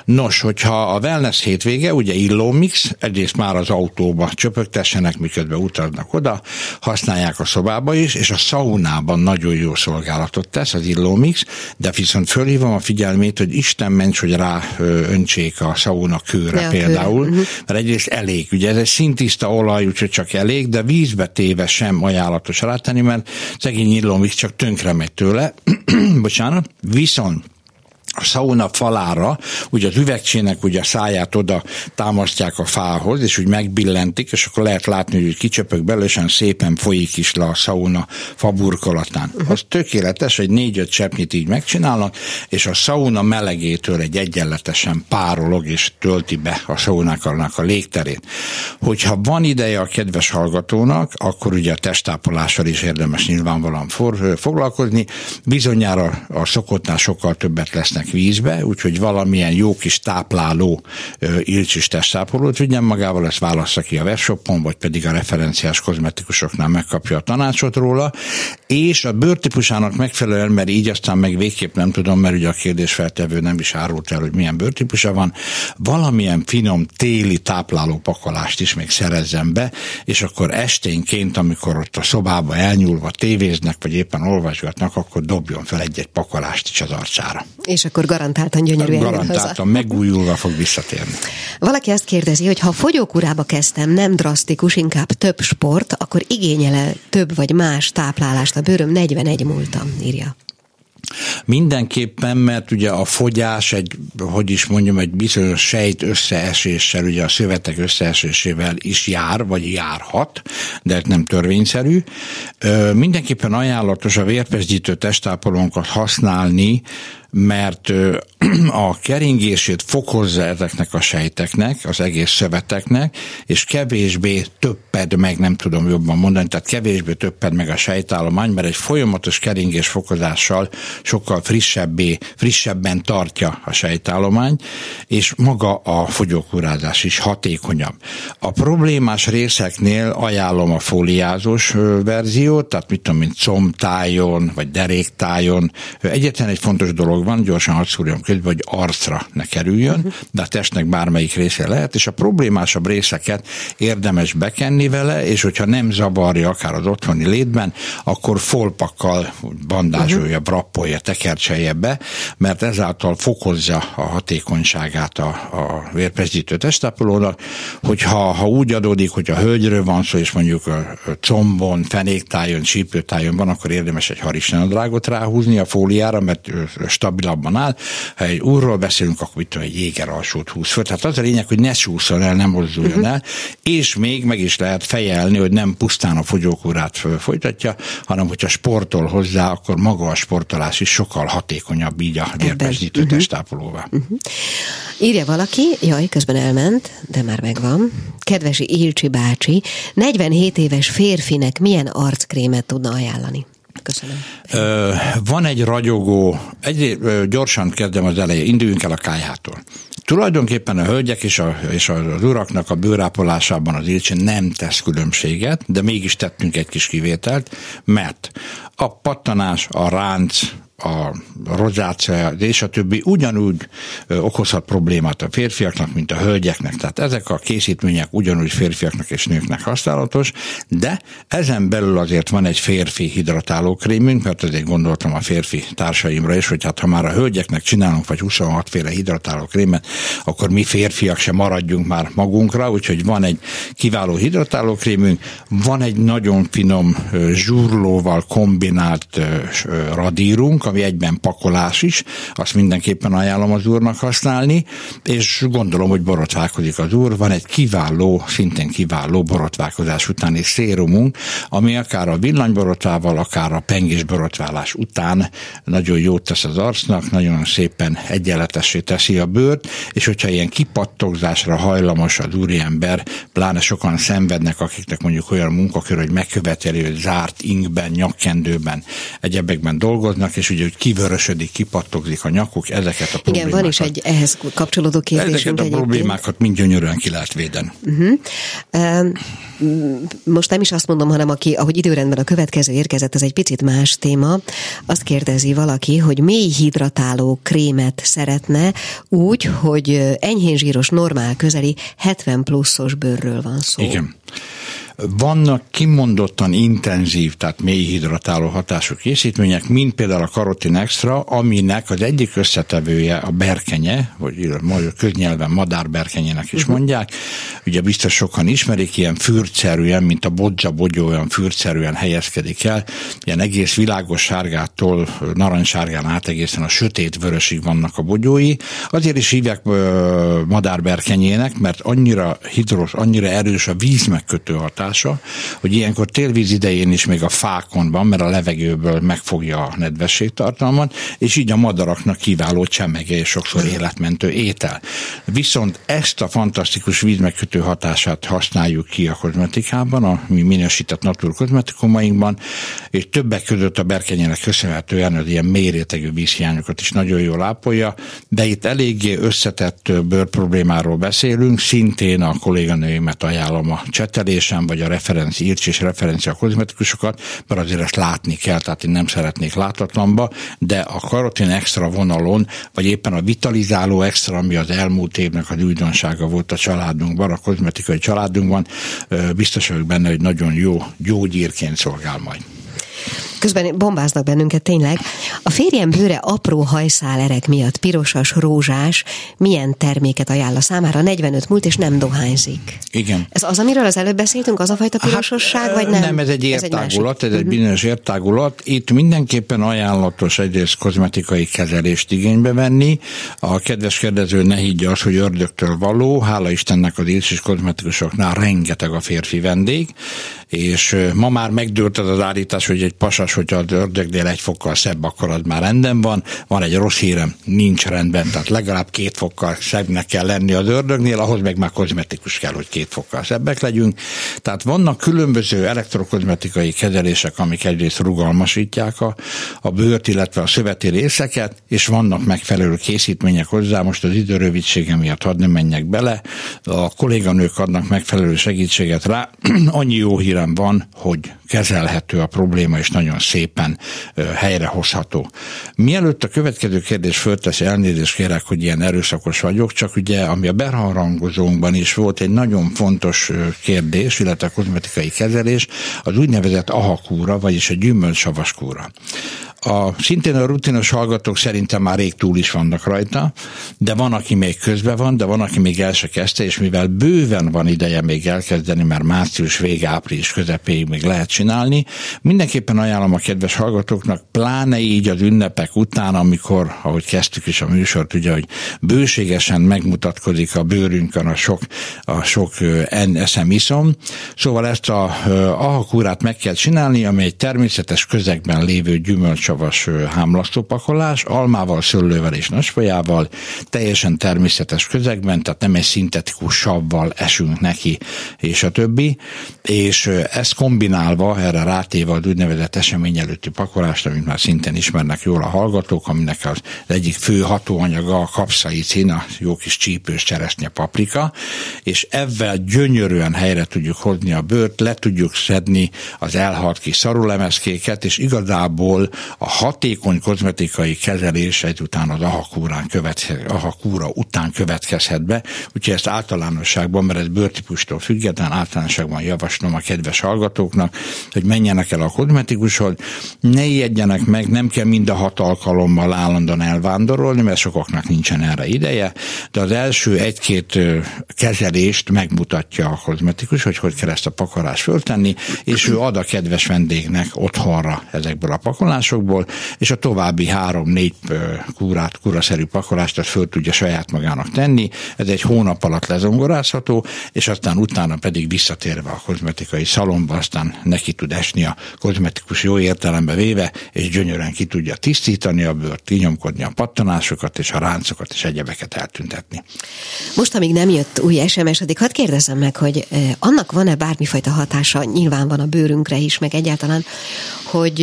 Nos, hogyha a wellness hétvége, ugye illómix, egyrészt már az autóba csöpögtessenek, miközben utaznak oda, használják a szobába is, és a szaunában nagyon jó szolgálatot tesz az illómix, de viszont fölhívom a figyelmét, hogy Isten ments, hogy rá öntsék a szauna kőre ja, például, kőre. Uh-huh. mert egyrészt elég, ugye ez egy szintiszta olaj, úgyhogy csak elég, de vízbe téve sem ajánlatos alátenni, mert szegény illomix csak tönkre megy tőle, bocsánat, viszont a sauna falára, ugye az üvegcsének ugye a száját oda támasztják a fához, és úgy megbillentik, és akkor lehet látni, hogy kicsöpök belősen szépen folyik is le a sauna faburkolatán. Uh-huh. Az tökéletes, egy négy-öt cseppnyit így megcsinálnak, és a sauna melegétől egy egyenletesen párolog, és tölti be a saunáknak a légterét. Hogyha van ideje a kedves hallgatónak, akkor ugye a testápolással is érdemes nyilvánvalóan for, foglalkozni. Bizonyára a szokottnál sokkal többet lesznek vízbe, úgyhogy valamilyen jó kis tápláló ilcsis testápolót vigyen magával, ezt válassza ki a webshopon, vagy pedig a referenciás kozmetikusoknál megkapja a tanácsot róla, és a bőrtípusának megfelelően, mert így aztán meg végképp nem tudom, mert ugye a kérdésfeltevő nem is árult el, hogy milyen bőrtípusa van, valamilyen finom téli tápláló pakolást is még szerezzen be, és akkor esténként, amikor ott a szobába elnyúlva tévéznek, vagy éppen olvasgatnak, akkor dobjon fel egy-egy pakolást is az arcára. És akkor garantáltan gyönyörűen Garantáltan megújulva fog visszatérni. Valaki azt kérdezi, hogy ha a fogyókúrába kezdtem, nem drasztikus, inkább több sport, akkor igényele több vagy más táplálást a bőröm 41 múltam, írja. Mindenképpen, mert ugye a fogyás egy, hogy is mondjam, egy bizonyos sejt összeeséssel, ugye a szövetek összeesésével is jár, vagy járhat, de nem törvényszerű. Mindenképpen ajánlatos a vérpezgyítő testápolónkat használni, mert a keringését fokozza ezeknek a sejteknek, az egész szöveteknek, és kevésbé töpped meg, nem tudom jobban mondani, tehát kevésbé töpped meg a sejtállomány, mert egy folyamatos keringés fokozással sokkal frissebbé, frissebben tartja a sejtállomány, és maga a fogyókúrázás is hatékonyabb. A problémás részeknél ajánlom a fóliázós verziót, tehát mit tudom, mint combtájon, vagy deréktájon. Egyetlen egy fontos dolog van, gyorsan hadd szúrjam közben, hogy arcra ne kerüljön, de a testnek bármelyik része lehet, és a problémásabb részeket érdemes bekenni vele, és hogyha nem zavarja akár az otthoni létben, akkor folpakkal bandázsolja, uh-huh. brappolja, tekercselje be, mert ezáltal fokozza a hatékonyságát a, a vérpezítő testápolónak, hogyha ha úgy adódik, hogy a hölgyről van szó, és mondjuk a combon, fenéktájon, csípőtájon van, akkor érdemes egy harisnyanadrágot ráhúzni a fóliára, mert stabilabban áll. Ha egy úrról beszélünk, akkor itt egy jéger alsót húz föl. Tehát az a lényeg, hogy ne súszol el, nem mozduljon uh-huh. el, és még meg is lehet fejelni, hogy nem pusztán a fogyókúrát folytatja, hanem hogyha sportol hozzá, akkor maga a sportolás is sokkal hatékonyabb így a vérpesdítő uh-huh. testápolóvá. Uh-huh. Írja valaki, jaj, közben elment, de már megvan. Kedves Ilcsi bácsi, 47 éves férfinek milyen arckrémet tudna ajánlani? Köszönöm. Van egy ragyogó, egy, gyorsan kezdem az elején, induljunk el a kájhától. Tulajdonképpen a hölgyek és, a, és az uraknak a bőrápolásában az ilcsi nem tesz különbséget, de mégis tettünk egy kis kivételt, mert a pattanás, a ránc, a rozácia és a többi ugyanúgy okozhat problémát a férfiaknak, mint a hölgyeknek. Tehát ezek a készítmények ugyanúgy férfiaknak és nőknek használatos, de ezen belül azért van egy férfi hidratáló krémünk, mert azért gondoltam a férfi társaimra is, hogy hát ha már a hölgyeknek csinálunk vagy 26 féle hidratáló krémet, akkor mi férfiak se maradjunk már magunkra, úgyhogy van egy kiváló hidratáló krémünk, van egy nagyon finom zsúrlóval kombinált radírunk, ami egyben pakolás is, azt mindenképpen ajánlom az úrnak használni, és gondolom, hogy borotválkozik az úr. Van egy kiváló, szintén kiváló borotválkozás utáni szérumunk, ami akár a villanyborotvával, akár a pengés borotválás után nagyon jót tesz az arcnak, nagyon szépen egyenletessé teszi a bőrt, és hogyha ilyen kipattogzásra hajlamos az úriember, pláne sokan szenvednek, akiknek mondjuk olyan munkakör, hogy megköveteli, hogy zárt inkben, nyakkendőben, egyebekben dolgoznak, és ugye ugye, hogy kivörösödik, kipattogzik a nyakuk, ezeket a problémákat. Igen, van is egy ehhez kapcsolódó kérdésünk Ezeket a egyébként. problémákat mind gyönyörűen ki lehet védeni. Uh-huh. Most nem is azt mondom, hanem aki, ahogy időrendben a következő érkezett, ez egy picit más téma. Azt kérdezi valaki, hogy mély hidratáló krémet szeretne úgy, hogy enyhén zsíros, normál közeli 70 pluszos bőrről van szó. Igen. Vannak kimondottan intenzív, tehát mély hidratáló hatású készítmények, mint például a karotin extra, aminek az egyik összetevője a berkenye, vagy köznyelven madárberkenyének is mhm. mondják. Ugye biztos sokan ismerik, ilyen fürtszerűen, mint a bodzsa bogyó, olyan fürtszerűen helyezkedik el. Ilyen egész világos sárgától narancssárgán át egészen a sötét vörösig vannak a bogyói. Azért is hívják madárberkenyének, mert annyira hidros, annyira erős a víz megkötő hatás, hatása, hogy ilyenkor télvíz idején is még a fákon van, mert a levegőből megfogja a nedvességtartalmat, és így a madaraknak kiváló csemege és sokszor életmentő étel. Viszont ezt a fantasztikus vízmegkötő hatását használjuk ki a kozmetikában, a mi minősített natur kozmetikumainkban, és többek között a berkenyének köszönhetően az ilyen mérétegű vízhiányokat is nagyon jól ápolja, de itt eléggé összetett bőrproblémáról beszélünk, szintén a kolléganőimet ajánlom a csetelésen, vagy a referenci, írts és referencia kozmetikusokat, mert azért ezt látni kell, tehát én nem szeretnék látatlanba, de a karotin extra vonalon, vagy éppen a vitalizáló extra, ami az elmúlt évnek az újdonsága volt a családunkban, a kozmetikai családunkban, biztos vagyok benne, hogy nagyon jó gyógyírként szolgál majd. Közben bombáznak bennünket tényleg. A férjem bőre apró hajszálerek miatt pirosas, rózsás, milyen terméket ajánl a számára? 45 múlt, és nem dohányzik. Igen. Ez az, amiről az előbb beszéltünk, az a fajta hát, pirososság, hát, vagy nem? Nem, ez egy értágulat, ez egy, ez egy mhm. bizonyos értágulat. Itt mindenképpen ajánlatos egyrészt kozmetikai kezelést igénybe venni. A kedves kérdező ne higgye azt, hogy ördögtől való. Hála Istennek az és kozmetikusoknál rengeteg a férfi vendég, és ma már megdőlt az az állítás, hogy egy egy pasas, hogyha a ördögnél egy fokkal szebb, akkor az már rendben van. Van egy rossz hírem, nincs rendben, tehát legalább két fokkal szebbnek kell lenni az ördögnél, ahhoz meg már kozmetikus kell, hogy két fokkal szebbek legyünk. Tehát vannak különböző elektrokozmetikai kezelések, amik egyrészt rugalmasítják a, a bőrt, illetve a szöveti részeket, és vannak megfelelő készítmények hozzá. Most az idő rövidsége miatt hadd nem menjek bele. A kolléganők adnak megfelelő segítséget rá. Annyi jó hírem van, hogy kezelhető a probléma, és nagyon szépen helyrehozható. Mielőtt a következő kérdés föltesz, elnézést kérek, hogy ilyen erőszakos vagyok, csak ugye, ami a berharangozónkban is volt egy nagyon fontos kérdés, illetve a kozmetikai kezelés, az úgynevezett ahakúra, vagyis a gyümölcsavas kúra. A, szintén a rutinos hallgatók szerintem már rég túl is vannak rajta, de van, aki még közben van, de van, aki még el se kezdte, és mivel bőven van ideje még elkezdeni, mert március vége, április közepéig még lehet csinálni, mindenképpen ajánlom a kedves hallgatóknak, pláne így az ünnepek után, amikor, ahogy kezdtük is a műsort, ugye, hogy bőségesen megmutatkozik a bőrünkön a sok, a sok eszem iszom. Szóval ezt a ahakúrát meg kell csinálni, ami egy természetes közegben lévő gyümölcs savas hámlasztópakolás, almával, szőlővel és nagyfajával, teljesen természetes közegben, tehát nem egy szintetikus savval esünk neki, és a többi, és ezt kombinálva, erre rátéve az úgynevezett esemény előtti pakolást, amit már szintén ismernek jól a hallgatók, aminek az egyik fő hatóanyaga a kapszaicin, a jó kis csípős cseresznye paprika, és ezzel gyönyörűen helyre tudjuk hozni a bőrt, le tudjuk szedni az elhalt kis szarulemezkéket, és igazából a hatékony kozmetikai kezelés egyután az ahakúrán követke, ahakúra után következhet be, úgyhogy ezt általánosságban, mert ez bőrtípustól független, általánosságban javaslom a kedves hallgatóknak, hogy menjenek el a kozmetikushoz, ne ijedjenek meg, nem kell mind a hat alkalommal állandóan elvándorolni, mert sokaknak nincsen erre ideje, de az első egy-két kezelést megmutatja a kozmetikus, hogy hogy kell ezt a pakarást föltenni, és ő ad a kedves vendégnek otthonra ezekből a pakolásokból, pakkolásokból, és a további három-négy kúrát, kuraszerű pakolást azt föl tudja saját magának tenni. Ez egy hónap alatt lezongorázható, és aztán utána pedig visszatérve a kozmetikai szalomba, aztán neki tud esni a kozmetikus jó értelembe véve, és gyönyörűen ki tudja tisztítani a bőrt, kinyomkodni a pattanásokat és a ráncokat és egyebeket eltüntetni. Most, amíg nem jött új SMS, addig hadd kérdezzem meg, hogy annak van-e bármifajta hatása, nyilván van a bőrünkre is, meg egyáltalán, hogy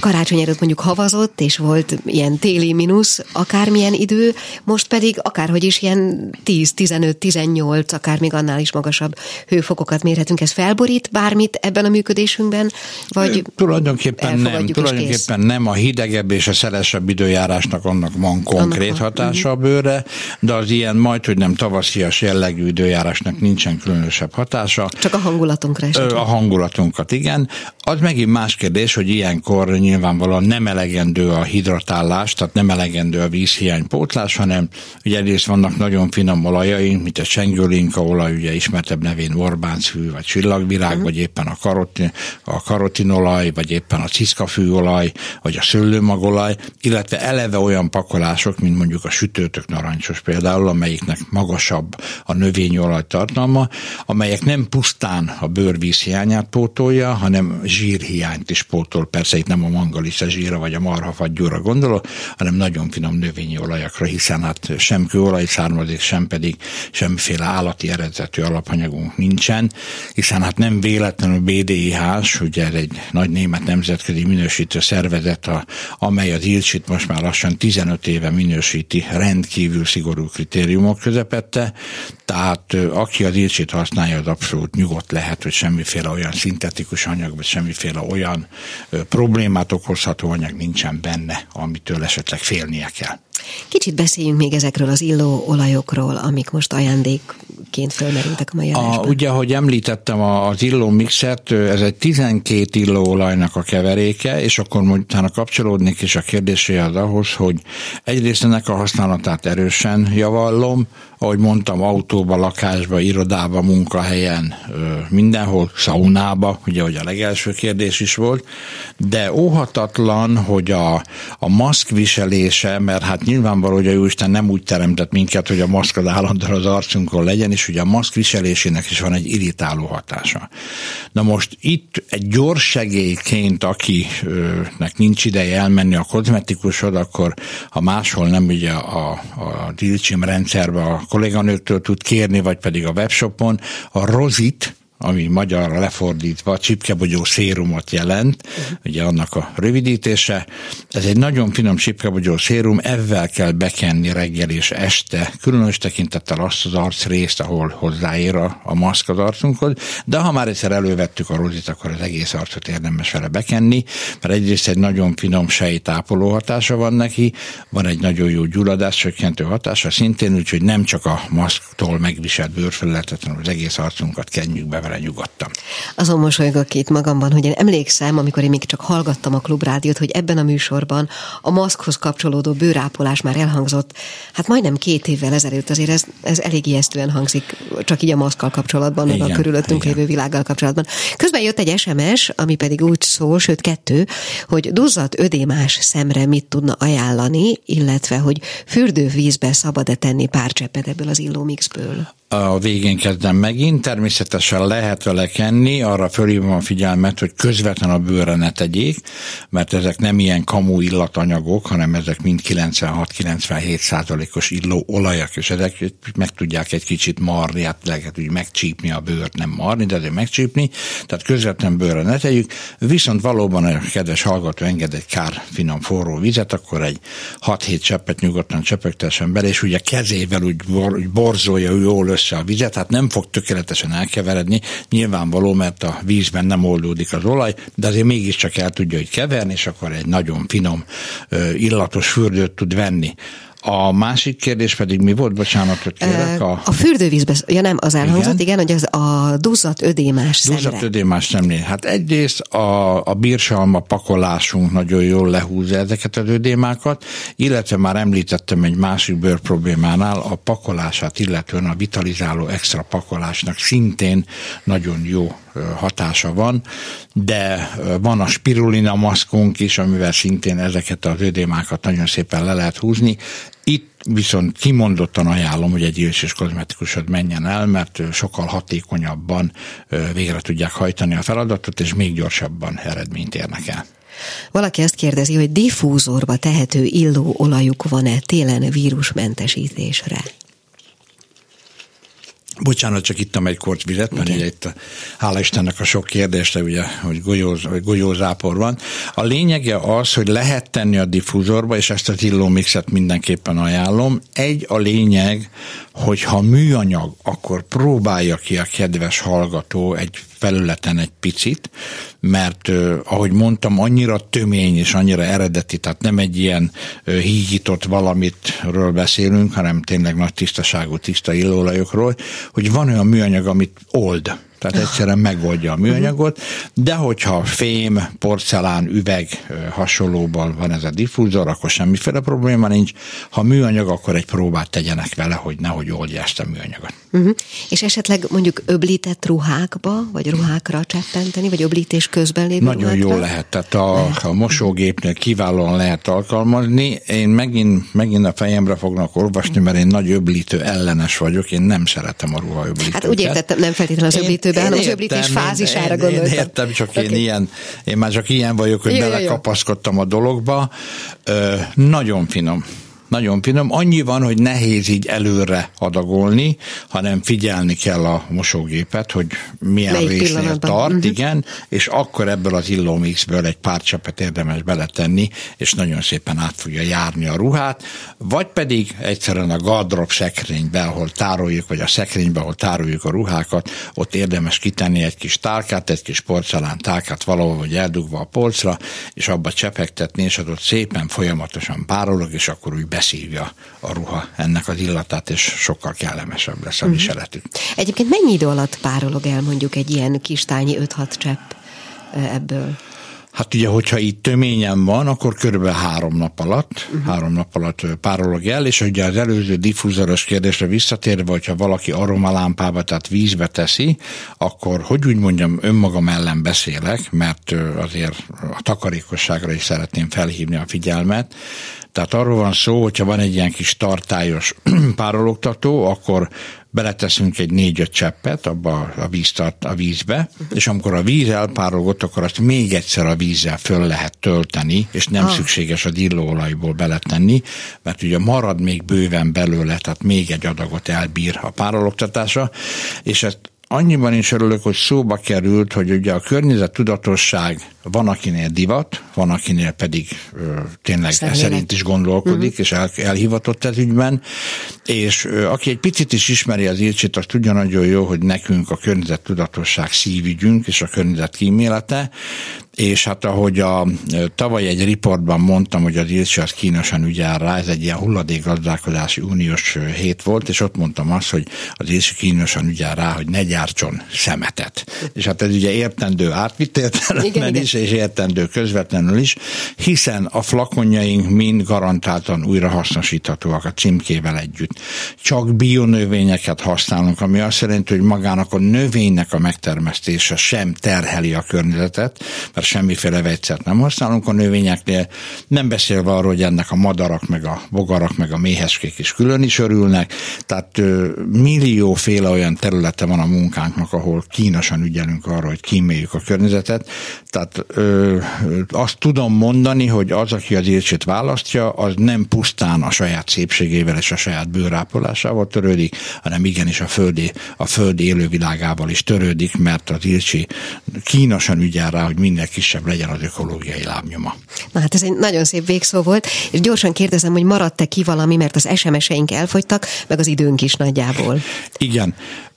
karácsony előtt mondjuk havazott, és volt ilyen téli mínusz, akármilyen idő, most pedig akárhogy is ilyen 10, 15, 18, akár még annál is magasabb hőfokokat mérhetünk. Ez felborít bármit ebben a működésünkben, vagy Tulajdonképpen nem, tulajdonképpen nem a hidegebb és a szelesebb időjárásnak annak van konkrét annak hatása a bőre, de az ilyen majd, hogy nem tavaszias jellegű időjárásnak nincsen különösebb hatása. Csak a hangulatunkra is. A hangulatunkat, igen. Az megint más kérdés, hogy ilyenkor nyilvánvalóan nem elegendő a hidratálás, tehát nem elegendő a vízhiány pótlás, hanem ugye egyrészt vannak nagyon finom olajaink, mint a csengőlinka olaj, ugye ismertebb nevén Orbáncfű, vagy csillagvirág, uh-huh. vagy éppen a, karotin, a karotinolaj, vagy éppen a ciszkafűolaj, vagy a szőlőmagolaj, illetve eleve olyan pakolások, mint mondjuk a sütőtök narancsos például, amelyiknek magasabb a növényolaj tartalma, amelyek nem pusztán a bőrvíz hiányát pótolja, hanem zsírhiányt is pótol. Persze itt nem a mangalica zsíra vagy a marhafagyúra gondolok, hanem nagyon finom növényi olajakra, hiszen hát sem kőolaj származik, sem pedig semmiféle állati eredetű alapanyagunk nincsen, hiszen hát nem véletlenül BDIH-s, ugye egy nagy német nemzetközi minősítő szervezet, a, amely az ilcsit most már lassan 15 éve minősíti rendkívül szigorú kritériumok közepette, tehát aki az ilcsit használja, az abszolút nyugodt lehet, hogy semmiféle olyan szintetikus anyag, vagy semmiféle olyan problémát okozható anyag nincsen benne, amitől esetleg félnie kell. Kicsit beszéljünk még ezekről az illó olajokról, amik most ajándékként fölmerültek a mai a, Ugye, ahogy említettem az illó mixert, ez egy 12 illóolajnak a keveréke, és akkor utána kapcsolódnék is a kérdéséhez ahhoz, hogy egyrészt ennek a használatát erősen javallom, ahogy mondtam, autóba, lakásba, irodába, munkahelyen, mindenhol, szaunába, ugye, hogy a legelső kérdés is volt, de óhatatlan, hogy a, a maszk viselése, mert hát nyilvánvaló, hogy a Jóisten nem úgy teremtett minket, hogy a maszk az állandóan az arcunkon legyen, és ugye a maszk viselésének is van egy irritáló hatása. Na most itt egy gyors segélyként, akinek nincs ideje elmenni a kozmetikusod, akkor ha máshol nem ugye a, a Dilcsim rendszerbe a kolléganőktől tud kérni, vagy pedig a webshopon, a Rozit, ami magyarra lefordítva csipkebogyó szérumot jelent, uh-huh. ugye annak a rövidítése. Ez egy nagyon finom csipkebogyó szérum, ezzel kell bekenni reggel és este, különös tekintettel azt az arc részt, ahol hozzáér a, a maszk az arcunkhoz, de ha már egyszer elővettük a rozit, akkor az egész arcot érdemes vele bekenni, mert egyrészt egy nagyon finom sejtápoló hatása van neki, van egy nagyon jó gyulladás csökkentő hatása szintén, úgyhogy nem csak a maszktól megviselt bőrfelületet, hanem az egész arcunkat kenjük be vele nyugodtan. Azon mosolygok itt magamban, hogy én emlékszem, amikor én még csak hallgattam a klubrádiót, hogy ebben a műsorban a maszkhoz kapcsolódó bőrápolás már elhangzott. Hát majdnem két évvel ezelőtt azért ez, ez elég ijesztően hangzik, csak így a maszkkal kapcsolatban, meg a körülöttünk igen. lévő világgal kapcsolatban. Közben jött egy SMS, ami pedig úgy szól, sőt kettő, hogy duzzadt ödémás szemre mit tudna ajánlani, illetve hogy fürdővízbe szabad-e tenni pár cseppet ebből az illómixből a végén kezdem megint, természetesen lehet vele kenni, arra fölhívom a figyelmet, hogy közvetlen a bőrre ne tegyék, mert ezek nem ilyen kamu illatanyagok, hanem ezek mind 96-97 százalékos illó olajak, és ezek meg tudják egy kicsit marni, hát lehet úgy megcsípni a bőrt, nem marni, de azért megcsípni, tehát közvetlen bőrre ne tegyük, viszont valóban a kedves hallgató enged egy kár finom forró vizet, akkor egy 6-7 cseppet nyugodtan csepegtessen bele, és ugye kezével úgy, úgy borzolja jól össze a vizet, hát nem fog tökéletesen elkeveredni, nyilvánvaló, mert a vízben nem oldódik az olaj, de azért mégiscsak el tudja, hogy keverni, és akkor egy nagyon finom, illatos fürdőt tud venni. A másik kérdés pedig mi volt, bocsánatot kérek? A, a fürdővízbe, ja nem, az elhangzott, igen, igen hogy az a duzzat ödémás szemre. Duzzat ödémás szemre. Hát egyrészt a, a bírsalma pakolásunk nagyon jól lehúzza ezeket az ödémákat, illetve már említettem egy másik bőr problémánál, a pakolását, illetően a vitalizáló extra pakolásnak szintén nagyon jó hatása van, de van a spirulina maszkunk is, amivel szintén ezeket az ödémákat nagyon szépen le lehet húzni. Viszont kimondottan ajánlom, hogy egy és kozmetikusod menjen el, mert sokkal hatékonyabban végre tudják hajtani a feladatot, és még gyorsabban eredményt érnek el. Valaki azt kérdezi, hogy diffúzorba tehető illó olajuk van-e télen vírusmentesítésre? Bocsánat, csak ittam egy kort vizet, mert ugye itt, hála Istennek a sok kérdésre, ugye, hogy, golyóz, hogy golyózápor van. A lényege az, hogy lehet tenni a diffúzorba, és ezt az illómixet mindenképpen ajánlom. Egy a lényeg, hogy ha műanyag, akkor próbálja ki a kedves hallgató egy felületen egy picit, mert ahogy mondtam, annyira tömény és annyira eredeti, tehát nem egy ilyen hígított valamitről beszélünk, hanem tényleg nagy tisztaságú, tiszta illóolajokról, hogy van olyan műanyag, amit old tehát egyszerűen megoldja a műanyagot, de hogyha fém, porcelán, üveg hasonlóban van ez a diffúzor, akkor semmiféle probléma nincs. Ha műanyag, akkor egy próbát tegyenek vele, hogy nehogy oldja ezt a műanyagot. Uh-huh. És esetleg mondjuk öblített ruhákba, vagy ruhákra cseppenteni, vagy öblítés közben lévő Nagyon jó lehet, tehát a, a mosógépnél kiválóan lehet alkalmazni. Én megint, megint a fejemre fognak olvasni, mert én nagy öblítő ellenes vagyok, én nem szeretem a ruhaöblítőket. Hát úgy értettem, nem feltétlenül az öblítő hanem az öblítés fázisára gondoltam. Én értem, csak okay. én ilyen, én már csak ilyen vagyok, hogy jó, belekapaszkodtam a dologba. Ö, nagyon finom nagyon finom. Annyi van, hogy nehéz így előre adagolni, hanem figyelni kell a mosógépet, hogy milyen Melyik résznél tart, uh-huh. igen, és akkor ebből az illómixből egy pár csapet érdemes beletenni, és nagyon szépen át fogja járni a ruhát, vagy pedig egyszerűen a gardrop szekrénybe, ahol tároljuk, vagy a szekrénybe, ahol tároljuk a ruhákat, ott érdemes kitenni egy kis tálkát, egy kis porcelán tálkát valahol, vagy eldugva a polcra, és abba csepegtetni, és ott szépen folyamatosan párolog, és akkor úgy be beszívja a ruha ennek az illatát, és sokkal kellemesebb lesz a mhm. viseletük. Egyébként mennyi idő alatt párolog el mondjuk egy ilyen kis tányi 5-6 csepp ebből? Hát ugye, hogyha itt töményen van, akkor körülbelül három nap alatt, uh-huh. három nap alatt párolog el, és ugye az előző diffúzoros kérdésre visszatérve, hogyha valaki aromalámpába, tehát vízbe teszi, akkor, hogy úgy mondjam, önmagam ellen beszélek, mert azért a takarékosságra is szeretném felhívni a figyelmet, tehát arról van szó, hogyha van egy ilyen kis tartályos párologtató, akkor beleteszünk egy négy-öt cseppet abba a, víztart, a vízbe, és amikor a víz elpárolgott, akkor azt még egyszer a vízzel föl lehet tölteni, és nem ah. szükséges a dillóolajból beletenni, mert ugye marad még bőven belőle, tehát még egy adagot elbír a párologtatása, és ezt annyiban is örülök, hogy szóba került, hogy ugye a környezet tudatosság van, akinél divat, van, akinél pedig ö, tényleg Szemlélet. szerint is gondolkodik, uh-huh. és el, elhivatott ez ügyben, és ö, aki egy picit is ismeri az Ilcsit, az tudja nagyon jó, hogy nekünk a környezet tudatosság szívügyünk, és a környezet kímélete, és hát ahogy a, tavaly egy riportban mondtam, hogy az Ilcsi az kínosan ügyel rá, ez egy ilyen hulladékgazdálkodási uniós hét volt, és ott mondtam azt, hogy az Ilcsi kínosan ügyel rá, hogy ne gyártson szemetet. És hát ez ugye értendő átvitt értelemben is, és értendő közvetlenül is, hiszen a flakonjaink mind garantáltan újra hasznosíthatóak a címkével együtt. Csak bionövényeket használunk, ami azt jelenti, hogy magának a növénynek a megtermesztése sem terheli a környezetet, mert semmiféle vegyszert nem használunk a növényeknél, nem beszélve arról, hogy ennek a madarak, meg a bogarak, meg a méheskék is külön is örülnek, tehát millióféle olyan területe van a munkánknak, ahol kínosan ügyelünk arra, hogy kíméljük a környezetet, tehát ö, azt tudom mondani, hogy az, aki az ilcsét választja, az nem pusztán a saját szépségével és a saját bőrápolásával törődik, hanem igenis a földi, a földi élővilágával is törődik, mert az ilcsi kínosan ügyel rá, hogy minél kisebb legyen az ökológiai lábnyoma. Na hát ez egy nagyon szép végszó volt, és gyorsan kérdezem, hogy maradt-e ki valami, mert az SMS-eink elfogytak, meg az időnk is nagyjából. Igen,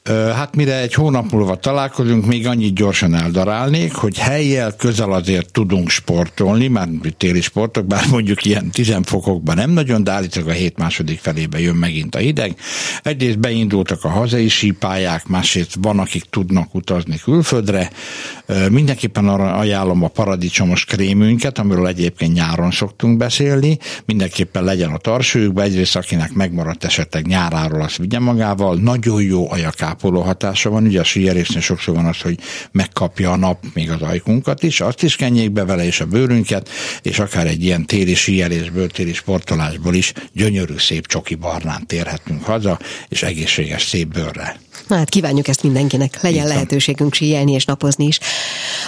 Hát mire egy hónap múlva találkozunk, még annyit gyorsan eldarálnék, hogy helyjel közel azért tudunk sportolni, már téli sportok, bár mondjuk ilyen 10 fokokban nem nagyon, de állítólag a hét második felébe jön megint a hideg. Egyrészt beindultak a hazai sípályák, másrészt van, akik tudnak utazni külföldre. Mindenképpen arra ajánlom a paradicsomos krémünket, amiről egyébként nyáron szoktunk beszélni. Mindenképpen legyen a tarsőjükbe, egyrészt akinek megmaradt esetleg nyáráról, azt vigye magával. Nagyon jó ajaká ápoló hatása van. Ugye a síjerésnél sokszor van az, hogy megkapja a nap még az ajkunkat is, azt is kenjék be vele, és a bőrünket, és akár egy ilyen téli síjerésből, téli sportolásból is gyönyörű szép csoki barnán térhetünk haza, és egészséges szép bőrre. Na hát kívánjuk ezt mindenkinek, legyen lehetőségünk síelni és napozni is.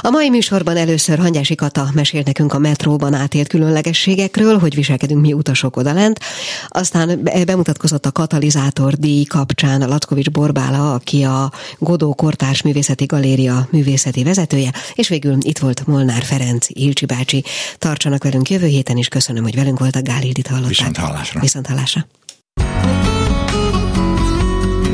A mai műsorban először Hangyási Kata mesélt nekünk a metróban átélt különlegességekről, hogy viselkedünk mi utasok odalent. Aztán bemutatkozott a katalizátor díj kapcsán a Lackovics Borbála, aki a Godó Kortárs Művészeti Galéria művészeti vezetője, és végül itt volt Molnár Ferenc, Ilcsi bácsi. Tartsanak velünk jövő héten is, köszönöm, hogy velünk voltak, Gálildit hallották. Viszont hallásra. Viszont hallásra.